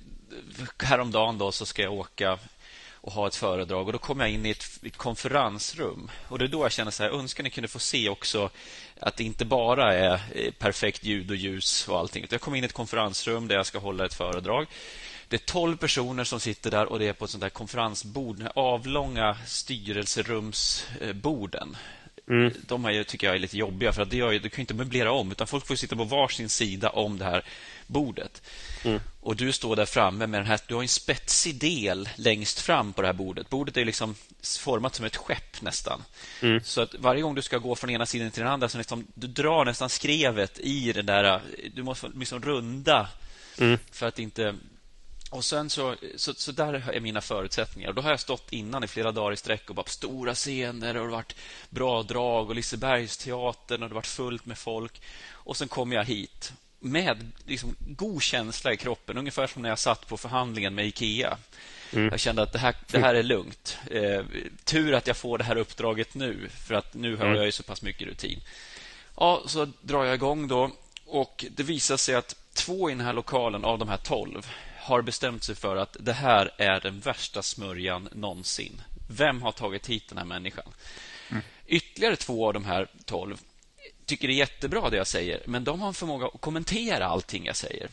häromdagen då så ska jag åka och ha ett föredrag. Och Då kom jag in i ett, ett konferensrum. Och Det är då jag känner så här, önskar ni kunde få se också att det inte bara är eh, perfekt ljud och ljus och allting. Jag kom in i ett konferensrum där jag ska hålla ett föredrag. Det är tolv personer som sitter där och det är på ett sånt där konferensbord, avlånga styrelserumsborden. Mm. De här tycker jag är lite jobbiga för att det gör, du kan inte möblera om utan folk får sitta på varsin sida om det här bordet. Mm. Och du står där framme med den här, du har en spetsig del längst fram på det här bordet. Bordet är liksom format som ett skepp nästan. Mm. Så att varje gång du ska gå från ena sidan till den andra så liksom, du drar nästan skrevet i den där, du måste liksom runda mm. för att inte och sen så, så, så, där är mina förutsättningar. Då har jag stått innan i flera dagar i sträck och bara stora scener och det varit bra drag och Lisebergsteatern och det varit fullt med folk. Och sen kommer jag hit med liksom god känsla i kroppen, ungefär som när jag satt på förhandlingen med Ikea. Mm. Jag kände att det här, det här är lugnt. Eh, tur att jag får det här uppdraget nu, för att nu har mm. jag ju så pass mycket rutin. Ja, så drar jag igång då och det visar sig att två i den här lokalen av de här tolv har bestämt sig för att det här är den värsta smörjan någonsin. Vem har tagit hit den här människan? Mm. Ytterligare två av de här tolv tycker det är jättebra det jag säger, men de har en förmåga att kommentera allting jag säger.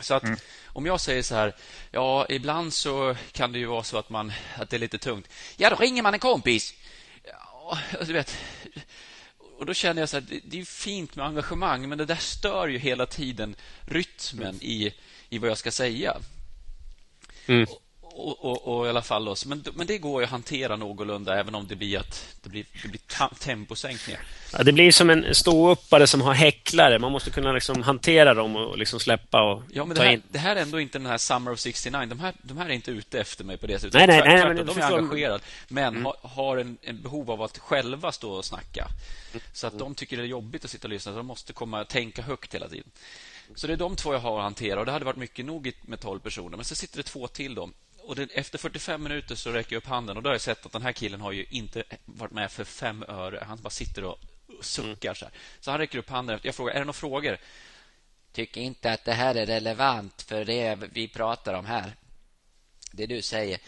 Så att mm. om jag säger så här, ja, ibland så kan det ju vara så att, man, att det är lite tungt. Ja, då ringer man en kompis. Ja, du vet, och då känner jag så här, det, det är fint med engagemang, men det där stör ju hela tiden rytmen i i vad jag ska säga. Mm. Och, och, och, i alla fall då, men, men det går ju att hantera någorlunda även om det blir, att, det blir, det blir temposänkningar. Ja, det blir som en ståuppare som har häcklare. Man måste kunna liksom hantera dem och liksom släppa och ja, men det här, in. Det här är ändå inte den här Summer of 69. De här, de här är inte ute efter mig på det sättet. Nej, nej, nej, men de är engagerade, men mm. har, har en, en, behov av att själva stå och snacka. Så att de tycker det är jobbigt att sitta och lyssna. Så de måste komma tänka högt hela tiden. Så det är de två jag har att hantera och det hade varit mycket nog med 12 personer. Men så sitter det två till då. Och det, efter 45 minuter så räcker jag upp handen och då har jag sett att den här killen har ju inte varit med för fem öre. Han bara sitter och suckar så här. Så han räcker upp handen. Jag frågar, är det några frågor? Tycker inte att det här är relevant för det vi pratar om här. Det du säger.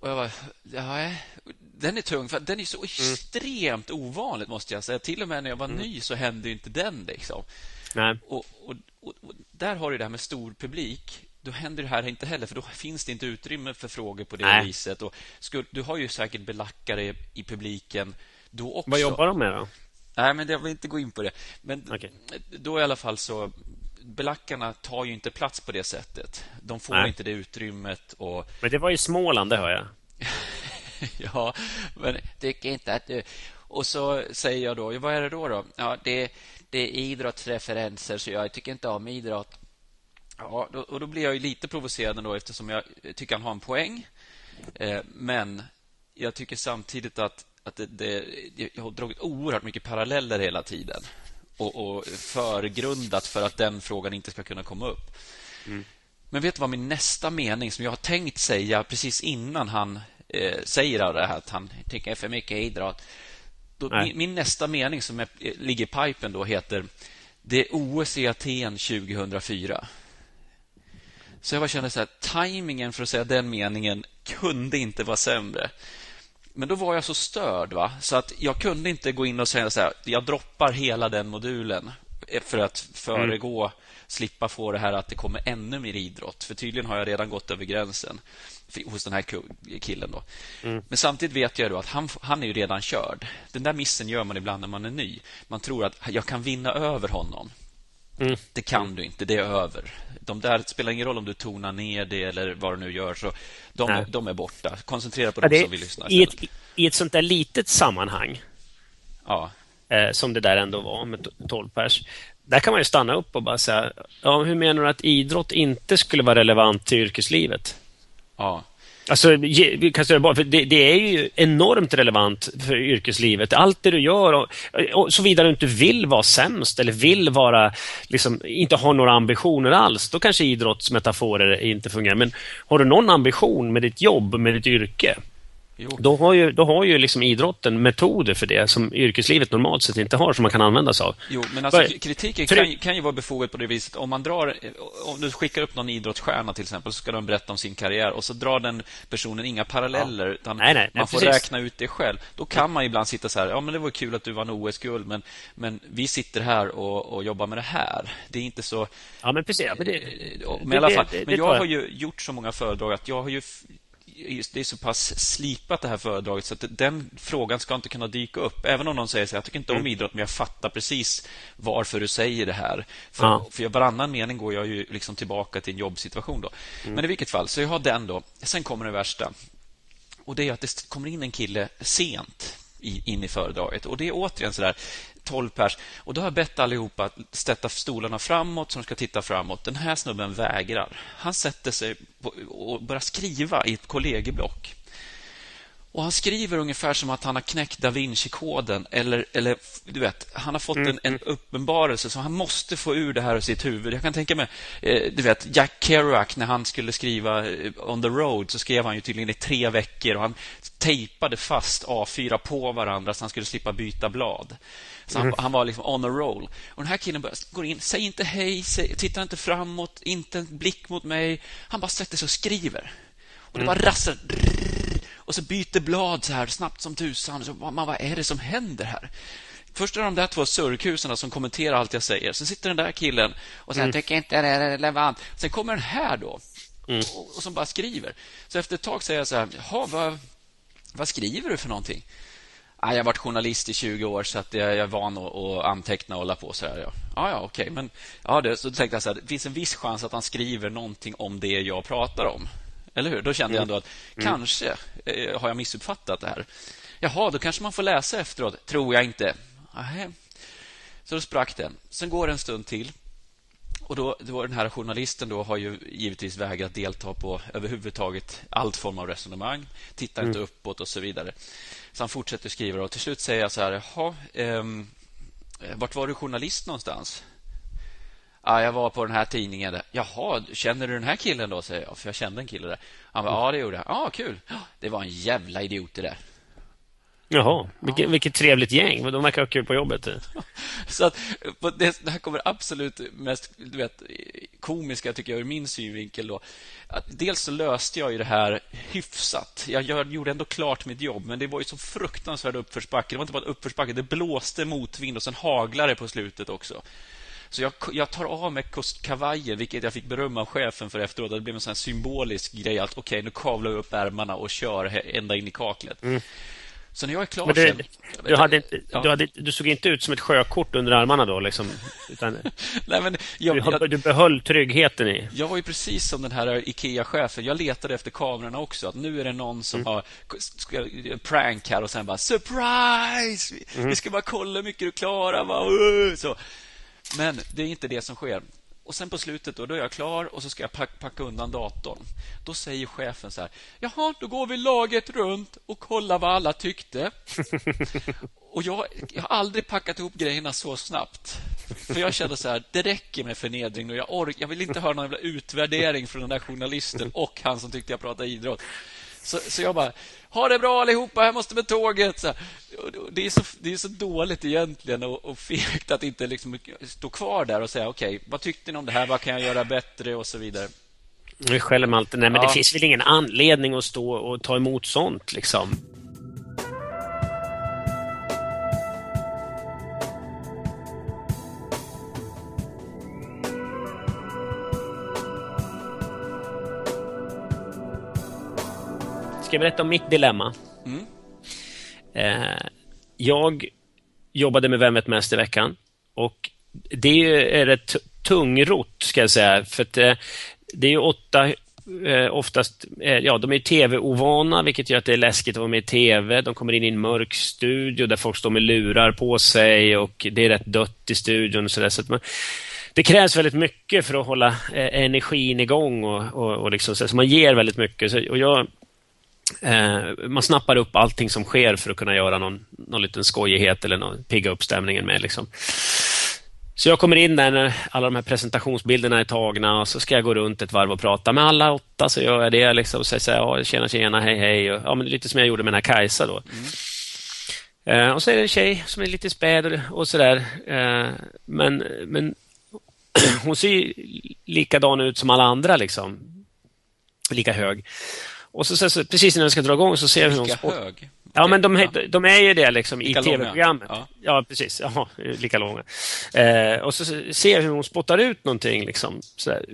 Och jag bara, ja, den är tung, för den är så mm. extremt mm. ovanligt måste jag säga. Till och med när jag var mm. ny så hände inte den. Liksom. Nej. Och, och, och, och, där har du det här med stor publik. Då händer det här inte heller, för då finns det inte utrymme för frågor på det Nej. viset. Och skulle, du har ju säkert belackare i publiken då också. Vad jobbar de med då? Nej, men jag vill inte gå in på det. Men okay. då i alla fall så belackarna tar ju inte plats på det sättet. De får Nej. inte det utrymmet. Och... Men det var i Småland, det hör jag. ja, men tycker inte att du... Och så säger jag då, vad är det då? då? Ja, det, det är idrottsreferenser, så jag tycker inte om idrott. Ja, då, och då blir jag lite provocerad då, eftersom jag tycker han har en poäng. Eh, men jag tycker samtidigt att, att det, det, jag har dragit oerhört mycket paralleller hela tiden och, och förgrundat för att den frågan inte ska kunna komma upp. Mm. Men vet du vad min nästa mening, som jag har tänkt säga precis innan han eh, säger det här, att han tycker för mycket idrott då, min, min, nästa mening som är, ligger i pipen då heter Det är OS i Aten 2004. Så jag bara kände så här, tajmingen för att säga den meningen kunde inte vara sämre. Men då var jag så störd va? så att jag kunde inte gå in och säga så här, jag droppar hela den modulen för att föregå, mm. Slippa få det här att det kommer ännu mer idrott. För tydligen har jag redan gått över gränsen hos den här killen. Då. Mm. Men samtidigt vet jag då att han, han är ju redan körd. Den där missen gör man ibland när man är ny. Man tror att jag kan vinna över honom. Mm. Det kan du inte, det är över. De där spelar ingen roll om du tonar ner det eller vad du nu gör. så De, är, de är borta. Koncentrera på ja, de som vill lyssna. I ett, I ett sånt där litet sammanhang, ja. eh, som det där ändå var med 12 pers, där kan man ju stanna upp och bara säga, ja, hur menar du att idrott inte skulle vara relevant till yrkeslivet? Ja. Alltså, för det, det, är ju enormt relevant för yrkeslivet. Allt det du gör, och, och såvida du inte vill vara sämst eller vill vara, liksom, inte ha några ambitioner alls, då kanske idrottsmetaforer inte fungerar. Men har du någon ambition med ditt jobb, med ditt yrke, Jo. Då har ju, då har ju liksom idrotten metoder för det som yrkeslivet normalt sett inte har, som man kan använda sig av. Jo, men alltså kritiken kan, ju- kan ju vara befogad på det viset. Om man drar, om du skickar upp någon idrottsstjärna till exempel, så ska de berätta om sin karriär och så drar den personen inga paralleller, utan Nej, nej, man nej, får precis. räkna ut det själv. Då kan man ibland sitta så här, ja men det var kul att du vann OS-guld, men, men vi sitter här och, och jobbar med det här. Det är inte så... Ja, men precis. Ja, men det, Men, det- i alla fall, det- men det jag tar har ju gjort så många föredrag att jag har ju det är så pass slipat det här föredraget så att den frågan ska inte kunna dyka upp. Även om någon säger så jag tycker inte Mm. om idrott men jag fattar precis varför du säger det här. För, Ja. för varannan mening går jag ju liksom tillbaka till en jobbsituation då. Mm. Men i vilket fall, så jag har den då. Sen kommer det värsta. Och det är att det kommer in en kille sent in i föredraget. Och det är återigen så där 12 pers. Och då har jag bett allihopa att sätta stolarna framåt så de ska titta framåt. Den här snubben vägrar. Han sätter sig på, och börjar skriva i ett kollegieblock. Och Han skriver ungefär som att han har knäckt da Vinci-koden eller, eller du vet, han har fått en, en uppenbarelse så han måste få ur det här ur sitt huvud. Jag kan tänka mig, eh, du vet, Jack Kerouac när han skulle skriva eh, On the Road så skrev han ju tydligen i tre veckor och han tejpade fast A4 på varandra så han skulle slippa byta blad. Så han, han var liksom on a roll. Och den här killen börjar, går in, säg inte hej, säg, tittar inte framåt, inte en blick mot mig. Han bara sätter sig och skriver. Och det bara rasslar. Och så byter blad så här snabbt som tusan. Så, man, vad är det som händer här? Först är det de där två surkusarna som kommenterar allt jag säger. Sen sitter den där killen och säger tycker inte det är relevant. Sen kommer den här då och, och som bara skriver. Så efter ett tag säger jag så här, jaha, vad, vad skriver du för någonting? "Ah, jag har varit journalist i 20 år så att jag är van att, att anteckna och hålla på så här. Ja, ja, ja okej. Men ja, det, så tänkte jag så här, det finns en viss chans att han skriver någonting om det jag pratar om. Eller hur? Då kände jag ändå att kanske eh, har jag missuppfattat det här. Jaha, då kanske man får läsa efteråt. Tror jag inte. Nähä. Så då sprack den. Sen går det en stund till. Och då, då Den här journalisten då har ju givetvis vägrat delta på överhuvudtaget allt form av resonemang. Tittar inte uppåt och så vidare. Så han fortsätter skriva och till slut säger jag så här, jaha, ehm, vart var du journalist någonstans? Ja, jag var på den här tidningen. Där. Jaha, känner du den här killen då? säger jag, för jag kände en kille där. Han bara, ja det gjorde jag. Ja, kul. Det var en jävla idiot det där. Jaha, vilket, vilket trevligt gäng. De verkar ha kul på jobbet. Så att, det, det här kommer absolut mest du vet, komiska, tycker jag, ur min synvinkel. Då. Att dels så löste jag ju det här hyfsat. Jag gör, gjorde ändå klart mitt jobb, men det var ju så fruktansvärd uppförsbacke. Det var inte bara uppförsbacke, det blåste motvind och sen haglade det på slutet också. Så jag, jag tar av mig kavajen, vilket jag fick beröm av chefen för efteråt. Det blev en sån symbolisk grej att okej, nu kavlar jag upp ärmarna och kör ända in i kaklet. Så när jag är klar Men du, sen... du, hade inte, Ja. du, hade, du såg inte ut som ett sjökort under armarna då? Liksom, utan, Nej, men jag, du, du behöll tryggheten i... Jag var ju precis som den här IKEA-chefen. Jag letade efter kamerorna också. Att nu är det någon som Mm. har ska, prank här och sen bara surprise! Vi, Mm. vi ska bara kolla hur mycket du klarar. Va? Uh, Så. Men det är inte det som sker. Och sen på slutet då, då är jag klar och så ska jag pack, packa undan datorn. Då säger chefen så här. Jaha, då går vi laget runt och kollar vad alla tyckte. Och jag, jag har aldrig packat ihop grejerna så snabbt. För jag kände så här, det räcker med förnedring och jag, ork, jag vill inte höra någon jävla utvärdering från den där journalisten och han som tyckte jag pratade idrott. Så, så jag bara, ha det bra allihopa, här måste med tåget. Så, det, är så, det är så dåligt egentligen och, och fegt att inte liksom stå kvar där och säga okej, vad tyckte ni om det här, vad kan jag göra bättre och så vidare. Nu skäller man alltid. Nej, men Ja. det finns väl ingen anledning att stå och ta emot sånt liksom. Jag berätta om mitt dilemma? Mm. Eh, jag jobbade med Vem vet mest i veckan och det är rätt t- tungrott ska jag säga. För att, eh, det är ju åtta, eh, oftast, eh, ja de är tv-ovana vilket gör att det är läskigt att vara med i tv. De kommer in i en mörk studio där folk står med lurar på sig och det är rätt dött i studion och sådär. Så att man, det krävs väldigt mycket för att hålla eh, energin igång och, och, och liksom, så man ger väldigt mycket. Så, och jag, Eh, man snappar upp allting som sker för att kunna göra någon, någon liten skojighet eller någon, pigga upp stämningen med. Liksom. Så jag kommer in där när alla de här presentationsbilderna är tagna och så ska jag gå runt ett varv och prata med alla åtta. Så gör jag det liksom och säger så här, ja, tjena tjena, hej hej. Och, ja, men lite som jag gjorde med den här Kajsa då. Eh, och så är det en tjej som är lite späd och, och sådär. Eh, men, men hon ser ju likadan ut som alla andra liksom. Lika hög. Och så, så, så precis innan jag ska dra igång så ser hon... Lika sport- hög? Ja, men de, de är ju det liksom i Lika långa. tv-programmet. Ja. Ja. precis. Ja, lika långa. Eh, och så ser jag hur hon spottar ut någonting liksom, sådär,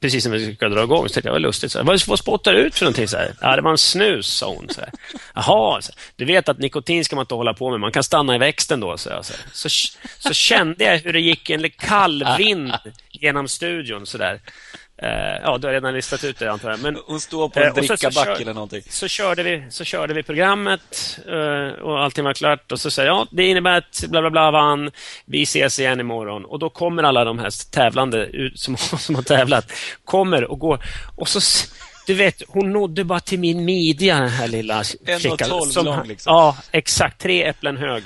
precis när vi ska dra igång. Så tänkte jag, vad lustigt. Så här, vad, vad spottar du ut för någonting? Så här, ja, det var en snus, sa hon. Så här. Jaha, så här, du vet att nikotin ska man inte hålla på med. Man kan stanna i växten då. Så, så, så, kände jag hur det gick en kall vind genom studion. Så där. Eh, ja, du har redan listat ut det antar jag. Men, Hon står på Eh, en så drickaback kör- eller någonting. så körde vi, så körde vi programmet eh, och allting var klart och så säger jag, ja, det innebär att bla bla bla vann, vi ses igen imorgon. Och då kommer alla de här tävlande ut, som, som har tävlat, kommer och går och så du vet, hon nådde bara till min midja den här lilla 1,12 Som- lång, liksom. Ja, exakt. Tre äpplen hög.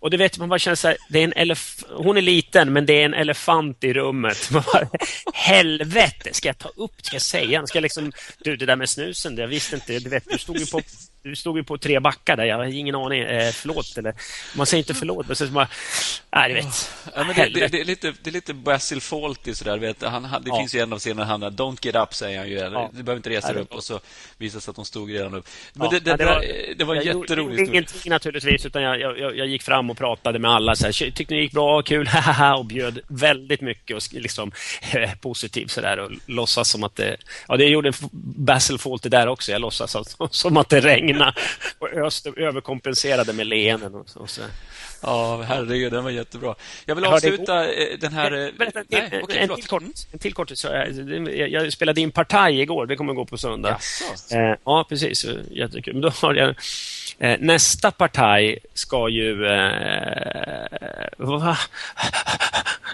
Och du vet, man bara känner så här, det är en elef- hon är liten, men det är en elefant i rummet. Man bara, Helvete, ska jag ta upp, ska jag säga? Ska jag liksom, du, det där med snusen, det, jag visste inte, du vet, du stod ju på du stod ju på tre backar där, jag har ingen aning. Eh, förlåt, eller man säger inte förlåt, men så bara... Nej, du vet. Ja, men det, det, det, är lite, det är lite Basil Fawlty sådär, vet, han, han, det Ja. finns ju en av scenerna han har Don't get up, säger han ju. Ja. Du behöver inte resa dig upp och så visar det sig att de stod redan upp. Men Ja, det, det, det, var, det var en jätterolig historia. ingenting naturligtvis, utan jag, jag, jag gick fram och pratade med alla. Så här, tyckte ni gick bra, kul, haha, och bjöd väldigt mycket och liksom positivt sådär och låtsas som att det... Ja, det gjorde Basil Fawlty där också. Jag låtsas som, som att det regnade och öste, överkompenserade med leenden och, och så. Ja, herregud, den var jättebra. Jag vill avsluta eh, den här... eh, Berätta, nej, till, okej, en, till kort, en till kort. Så jag, spelade in Partaj igår, det kommer gå på söndag. Jaså? Eh, ja, precis. Jättekul. Men då har jag, eh, nästa Partaj ska ju... Eh?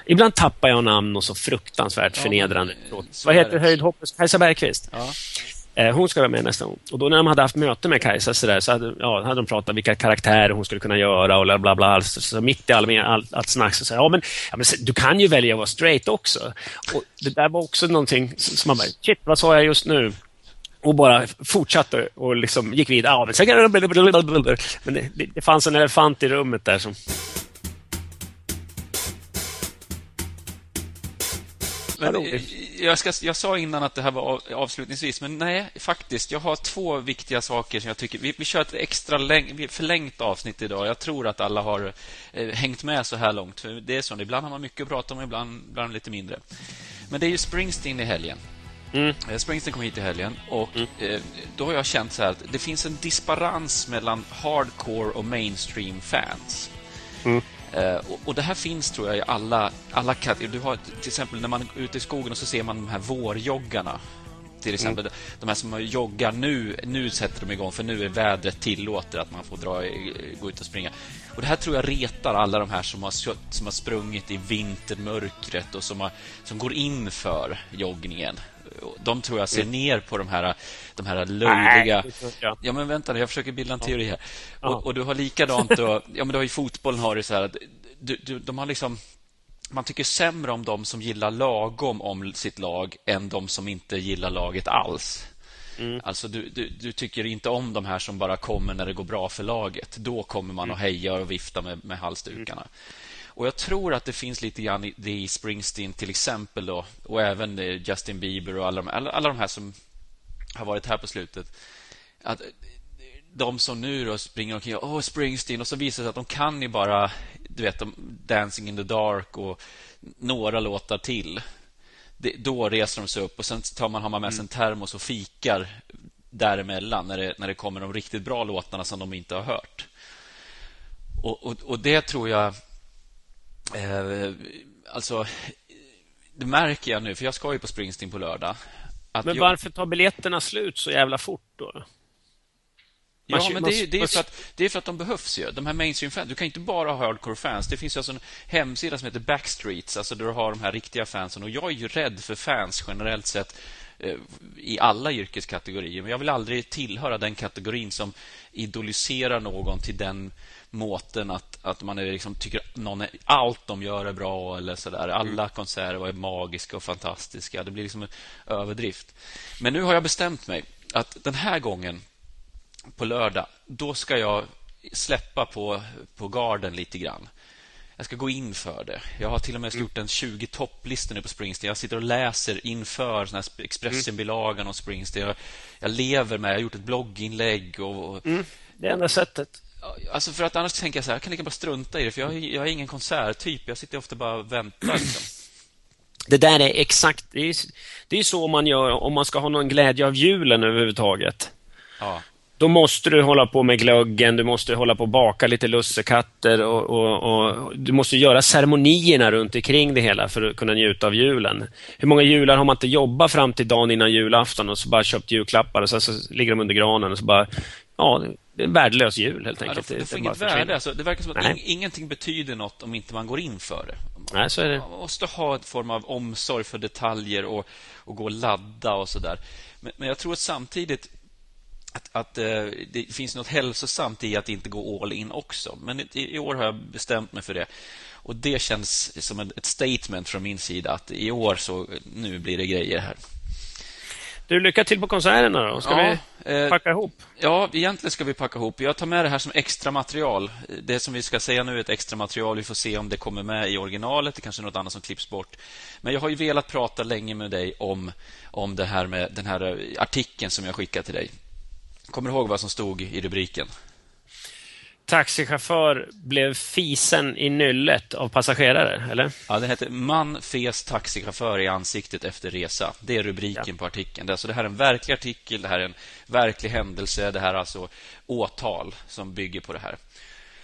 Ibland tappar jag namn och så fruktansvärt Ja, förnedrande. så Vad heter höjdhoppet? Kajsa Bergqvist. Ja. Eh, hon ska vara med nästa gång. Och då när de hade haft möte med Kajsa så, där, så hade, ja, hade de pratat vilka karaktärer hon skulle kunna göra och bla bla bla. Så, så mitt i all, all, allt snack så sa jag, ja men, ja men du kan ju välja att vara straight också. Och det där var också någonting som man bara, shit vad sa jag just nu? Och bara fortsatte och liksom gick vidare. Ja, men, det, det, det fanns en elefant i rummet där som... Men, jag, ska, jag sa innan att det här var av, avslutningsvis, men nej, faktiskt. Jag har två viktiga saker som jag tycker... Vi, vi kör ett extra läng, förlängt avsnitt idag. Jag tror att alla har eh, hängt med så här långt. För det är så, ibland har man mycket att prata om, ibland, ibland lite mindre. Men det är ju Springsteen i helgen. Mm. Eh, Springsteen kom hit i helgen och eh, då har jag känt så här att det finns en disparans mellan hardcore och mainstream fans. Eh, och, och det här finns tror jag i alla, alla kategorier. Du har till exempel när man är ute i skogen och så ser man de här vårjoggarna. Till exempel de här som joggar nu, nu sätter de igång för nu är vädret tillåter att man får dra, gå ut och springa. Och Det här tror jag retar alla de här som har, som har sprungit i vintermörkret och som, har, som går in för joggningen. De tror jag ser ner på de här, de här löjliga... Ja, men vänta jag försöker bilda en teori här. Och, och du har likadant då, ja men du har i fotbollen har du så här att du, du, de har liksom man tycker sämre om de som gillar lagom om sitt lag än de som inte gillar laget alls. Alltså du, du, du tycker inte om de här som bara kommer när det går bra för laget. Då kommer man att heja och vifta med, med halsdukarna. Och Jag tror att det finns lite grann i, det i Springsteen till exempel då, och även eh, Justin Bieber och alla de, alla, alla de här som har varit här på slutet. Att de som nu då springer omkring och Springsteen och så visar det sig att de kan ju bara du vet, Dancing in the dark och några låtar till. Det, då reser de sig upp och sen tar man, har man med sig en termos och fikar däremellan när det, när det kommer de riktigt bra låtarna som de inte har hört. Och, och, och det tror jag... Eh, alltså, det märker jag nu, för jag ska ju på Springsteen på lördag. Men jag- varför tar biljetterna slut så jävla fort då? Ja, men det är, det, är för att, det är för att de behövs ju. De här mainstream-fans. Du kan inte bara ha hardcore-fans. Det finns ju alltså en hemsida som heter Backstreets, alltså där du har de här riktiga fansen. Och jag är ju rädd för fans generellt sett eh, i alla yrkeskategorier. Men jag vill aldrig tillhöra den kategorin som idoliserar någon till den måten att, att man är liksom, tycker någon är, allt de gör är bra eller sådär. Alla konserter är magiska och fantastiska. Det blir liksom en överdrift. Men nu har jag bestämt mig att den här gången på lördag, då ska jag släppa på, på garden lite grann. Jag ska gå in för det. Jag har till och med mm. gjort en 20 topplistor nu på Springsteen. Jag sitter och läser inför såna Expressen-bilagan om Springsteen. Jag, jag, lever med, jag har gjort ett blogginlägg. Och, mm. Det enda sättet. Alltså för att annars tänker jag så här, jag kan lika bara strunta i det, för jag, jag är ingen konserttyp. Jag sitter ofta bara och väntar. Liksom. Det där är exakt, det är, det är så man gör om man ska ha någon glädje av julen överhuvudtaget. Ja. Då måste du hålla på med glöggen, du måste hålla på och baka lite lussekatter och, och, och, du måste göra ceremonierna runt omkring det hela för att kunna njuta av julen. Hur många jular har man inte jobbat fram till dagen innan julafton och så bara köpt julklappar och sen så ligger de under granen och så bara, ja, det är en värdelös jul helt enkelt. Ja, det, får inget värde. Alltså, det verkar som att in, ingenting betyder något om inte man går in för det. Nej, så är det. Man måste ha en form av omsorg för detaljer och, och gå och ladda och sådär. Men, men jag tror att samtidigt att, att eh, det finns något hälsosamt i att inte gå all in också. Men i, i, år har jag bestämt mig för det. Och Det känns som ett statement från min sida att i år så nu blir det grejer här. Du, lycka till på konserterna då. Ska ja, vi eh, packa ihop? Ja, egentligen ska vi packa ihop. Jag tar med det här som extra material. Det som vi ska säga nu är ett extra material. Vi får se om det kommer med i originalet. Det kanske är något annat som klipps bort. Men jag har ju velat prata länge med dig om, om det här med den här artikeln som jag skickade till dig. Kommer du ihåg vad som stod i rubriken? Taxichaufför blev fisen i nyllet av passagerare, eller? Ja, det heter Man fes taxichaufför i ansiktet efter resa. Det är rubriken ja. på artikeln. Alltså, det här är en verklig artikel, det här är en verklig händelse. Det här är alltså åtal som bygger på det här.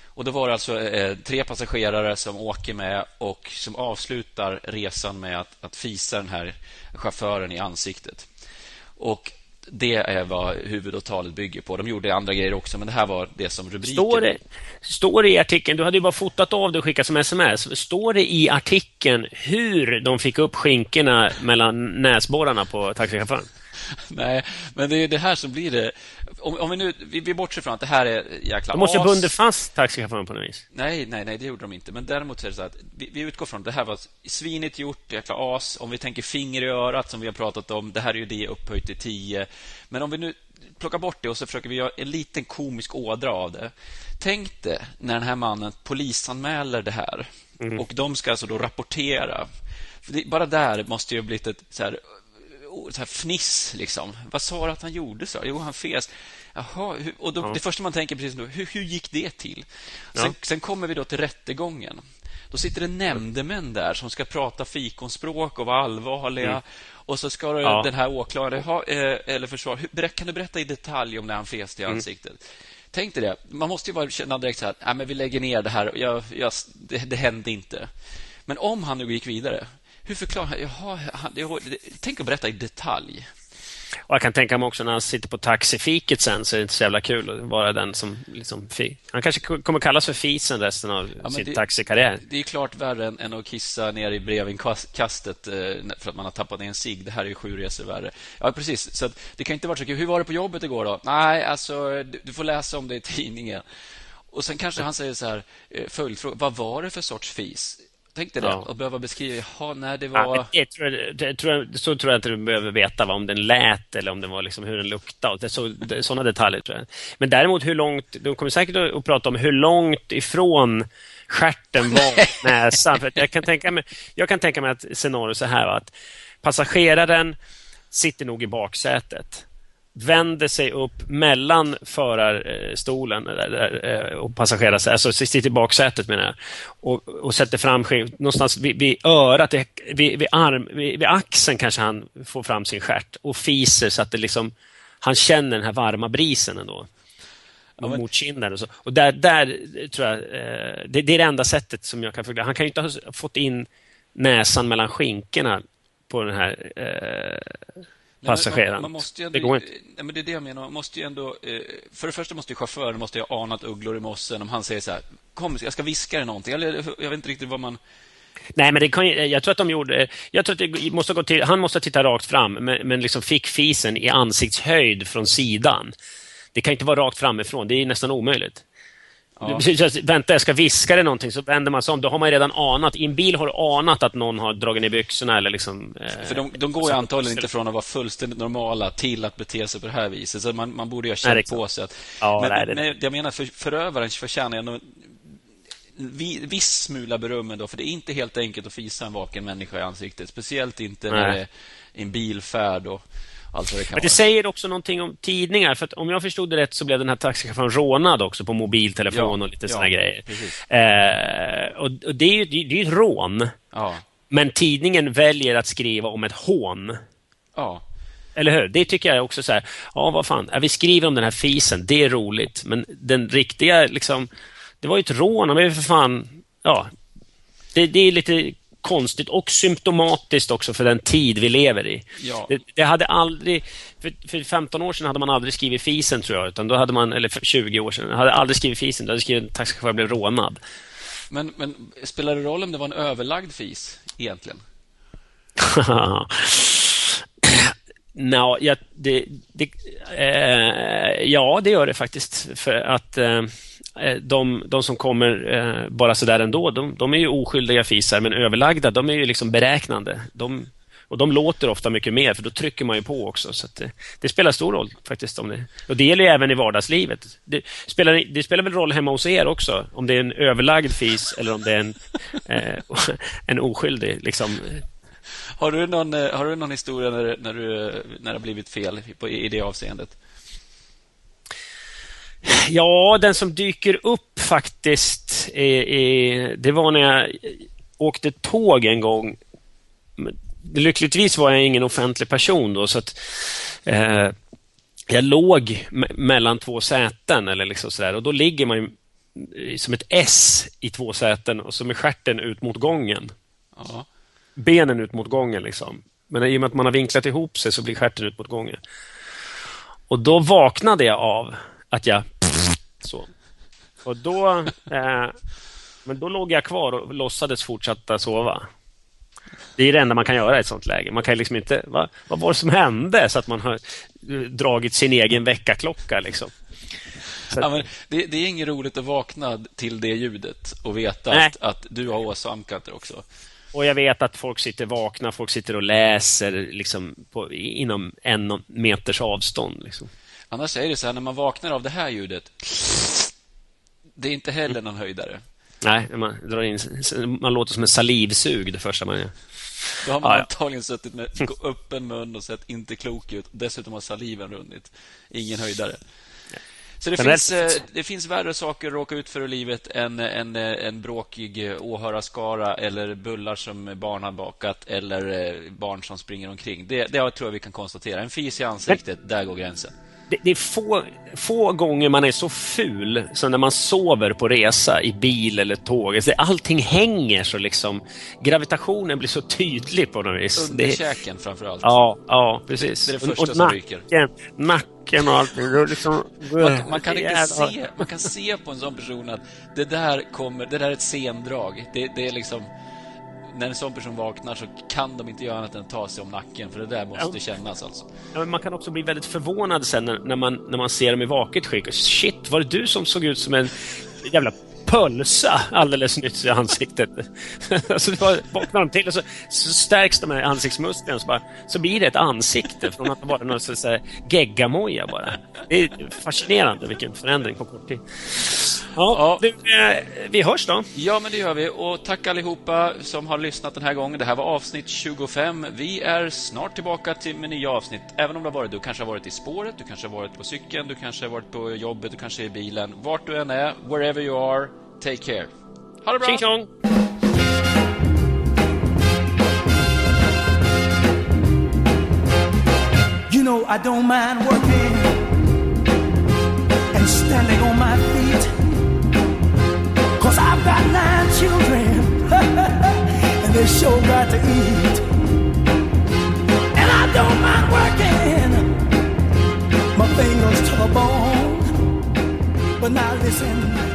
Och Då var det alltså eh, tre passagerare som åker med och som avslutar resan med att, att fisa den här chauffören i ansiktet. Och det är vad huvudavtalet bygger på. De gjorde andra grejer också, men det här var det som rubriken... Står det, står det i artikeln, du hade ju bara fotat av det och skickat som sms. Står det i artikeln hur de fick upp skinkorna mellan näsborrarna på taxichauffören? Nej, men det är det här som blir det. Om, om vi nu vi, vi bortser från att det här är jäkla De måste ha bundit fast taxichauffören på något vis. Nej, nej, nej, det gjorde de inte. Men däremot är det så att vi, vi utgår från att det här var svinigt gjort, jäkla as. Om vi tänker finger i örat som vi har pratat om, det här är ju det upphöjt till tio. Men om vi nu plockar bort det och så försöker vi göra en liten komisk ådra av det. Tänk dig när den här mannen polisanmäler det här mm. och de ska alltså då rapportera. Det, bara där måste ju ha blivit ett så här, så här fniss. Liksom. Vad sa du att han gjorde? så? Jo, han fes. Jaha, och då, ja. Det första man tänker precis då, hur, hur gick det till? Sen, ja. sen, kommer vi då till rättegången. Då sitter det nämndemän där som ska prata fikonspråk och vara allvarliga. Mm. Och så ska ja. den här åklagaren, ha, eh, eller försvar, kan du berätta i detalj om när han fes i mm. ansiktet? Mm. Tänk dig det. Man måste ju bara känna direkt så här, nej, men vi lägger ner det här. Jag, jag, det, det hände inte. Men om han nu gick vidare, hur förklarar han? Jaha, han, jag, tänk att berätta i detalj. Och jag kan tänka mig också när han sitter på taxifiket sen så är det inte så jävla kul att vara den som liksom... Han kanske kommer kallas för fisen resten av ja, sin det, taxikarriär. Det är klart värre än, än att kissa ner i brevinkastet eh, för att man har tappat ner en cigg. Det här är ju sju resor värre. Ja, precis. Så det kan inte vara så kul. Hur var det på jobbet igår då? Nej, alltså du, du får läsa om det i tidningen. Och sen kanske han säger så här, eh, följdfråga, vad var det för sorts fis? Tänk dig det, ja. att behöva beskriva. Jaha, nej, det var... Ja, det, tror jag, det, tror jag, så tror jag inte du behöver veta va, om den lät eller om den var liksom, hur den luktade. Det så, det, sådana detaljer tror jag. Men däremot hur långt... De kommer säkert att prata om hur långt ifrån skärten var näsan. För jag, kan tänka mig, jag kan tänka mig att scenario så här va, att passageraren sitter nog i baksätet vänder sig upp mellan förarstolen eh, och passagerarsätet, alltså sitter i baksätet menar jag, och, och sätter fram någonstans vid, vid örat, vid, vid, arm, vid, vid axeln kanske han får fram sin stjärt och fiser så att det liksom, han känner den här varma brisen ändå. Ja, men... mot kinden och så. Och där, där tror jag, eh, det, det, är det enda sättet som jag kan förklara. Han kan ju inte ha fått in näsan mellan skinkorna på den här eh, passageraren. Man, man måste ändå, det går inte. Nej, men det är det jag menar. Man måste ändå, eh, för det första måste ju chauffören måste ha anat ugglor i mossen om han säger så här, kom, jag ska viska dig någonting. Eller, jag vet inte riktigt vad man... Nej, men det kan, jag tror att de gjorde... Jag tror att det måste gå till, han måste titta rakt fram, men, men liksom fick fisen i ansiktshöjd från sidan. Det kan inte vara rakt framifrån, det är nästan omöjligt. Ja. Vänta, jag ska viska det någonting, så vänder man sig om. Då har man redan anat. I en bil har du anat att någon har dragit ner byxorna eller liksom... Eh, För de, de går ju antagligen inte från att vara fullständigt normala till att bete sig på det här viset. Så man, man borde ju ha känt på sig att... Ja, men, nej, det, men jag menar, för, förövaren förtjänar ändå viss smula beröm ändå, för det är inte helt enkelt att fisa en vaken människa i ansiktet. Speciellt inte när det är en bilfärd och allt vad det kan Men det vara. säger också någonting om tidningar, för om jag förstod det rätt så blev den här taxichauffören rånad också på mobiltelefon ja, och lite ja, såna grejer. Eh, och, och, det är ju det är ett rån. Ja. Men tidningen väljer att skriva om ett hån. Ja. Eller hur? Det tycker jag också så här, ja vad fan, vi skriver om den här fisen, det är roligt, men den riktiga liksom det var ju ett rån. Blev för fan... Ja, det, det, är lite konstigt och symptomatiskt också för den tid vi lever i. Ja. Det, det, hade aldrig... För, för 15 år sedan hade man aldrig skrivit fisen, tror jag. Utan då hade man, eller för 20 år sedan, hade aldrig skrivit fisen. Då hade skrivit taxichaufför blev rånad. Men, men spelar det roll om det var en överlagd fis, egentligen? Nå, ja, det, det eh, ja, det gör det faktiskt. För att Eh, Eh, de, de som kommer eh, bara sådär ändå, de, de är ju oskyldiga fisar, men överlagda, de är ju liksom beräknande. De, och de låter ofta mycket mer, för då trycker man ju på också. Så det, eh, det, spelar stor roll faktiskt. Om det, och det gäller ju även i vardagslivet. Det spelar, det spelar väl roll hemma hos er också, om det är en överlagd fis eller om det är en, eh, en oskyldig. Liksom. Har, du någon, eh, har du någon historia när, när, du, när det har blivit fel på, i det avseendet? Ja, den som dyker upp faktiskt, är, är, det var när jag åkte tåg en gång. Lyckligtvis var jag ingen offentlig person då, så att eh, jag låg mellan två säten eller liksom sådär och då ligger man som ett S i två säten och så med skärten ut mot gången. Ja. Benen ut mot gången liksom. Men i och med att man har vinklat ihop sig så blir skärten ut mot gången. Och då vaknade jag av att jag så. Och då, eh, men då låg jag kvar och låtsades fortsätta sova. Det är det enda man kan göra i ett sånt läge. Man kan liksom inte... Va, vad var det som hände? Så att man har dragit sin egen väckarklocka. Liksom. Ja, men det, det, är inget roligt att vakna till det ljudet och veta att, att, du har åsamkat det också. Och jag vet att folk sitter vakna, folk sitter och läser liksom på, inom en meters avstånd. Liksom. Annars är det så här, när man vaknar av det här ljudet det är inte heller någon höjdare. Nej, man, drar in, man låter som en salivsug det första man gör. Då har man ah, antagligen ja. suttit med öppen mun och sett inte klok ut. Dessutom har saliven runnit. Ingen höjdare. Så det finns, eh, det finns värre saker att råka ut för i livet än en, en bråkig åhörarskara eller bullar som barn har bakat eller eh, barn som springer omkring. Det, det tror jag vi kan konstatera. En fis i ansiktet, där går gränsen det, det, är få, få gånger man är så ful som när man sover på resa i bil eller tåg. Alltså, allting hänger så liksom. Gravitationen blir så tydlig på något vis. Under det, käken framförallt. Ja, ja precis. Det är det första och, och som nacken, ryker. Nacken och allt. Liksom, man, man, kan inte se, man kan se på en sån person att det där kommer, det där är ett sendrag. Det, det är liksom när en sån person vaknar så kan de inte göra annat än ta sig om nacken, för det där måste ja. kännas alltså. Ja, man kan också bli väldigt förvånad sen när, när, man, när man ser dem i vaket skick. Shit, var det du som såg ut som en jävla pölsa alldeles nyss i ansiktet. så vaknar de till och så, så stärks de här ansiktsmusklerna så, bara, så blir det ett ansikte från att vara någon så geggamoja bara. Det är fascinerande vilken förändring på kort tid. Ja, ja. Du, eh, vi hörs då. Ja, men det gör vi. Och tack allihopa som har lyssnat den här gången. Det här var avsnitt 25. Vi är snart tillbaka till med nya avsnitt. Även om det har varit, du kanske har varit i spåret, du kanske har varit på cykeln, du kanske har varit på jobbet, du kanske är i bilen. Vart du än är, wherever you are, take care. Ha det bra! Tjing tjong! You know I don't mind working and standing on my feet Cause I've got nine children, and they sure got to eat. And I don't mind working, my fingers to the bone. But now listen, you got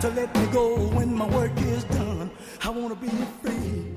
to let me go when my work is done. I wanna be free.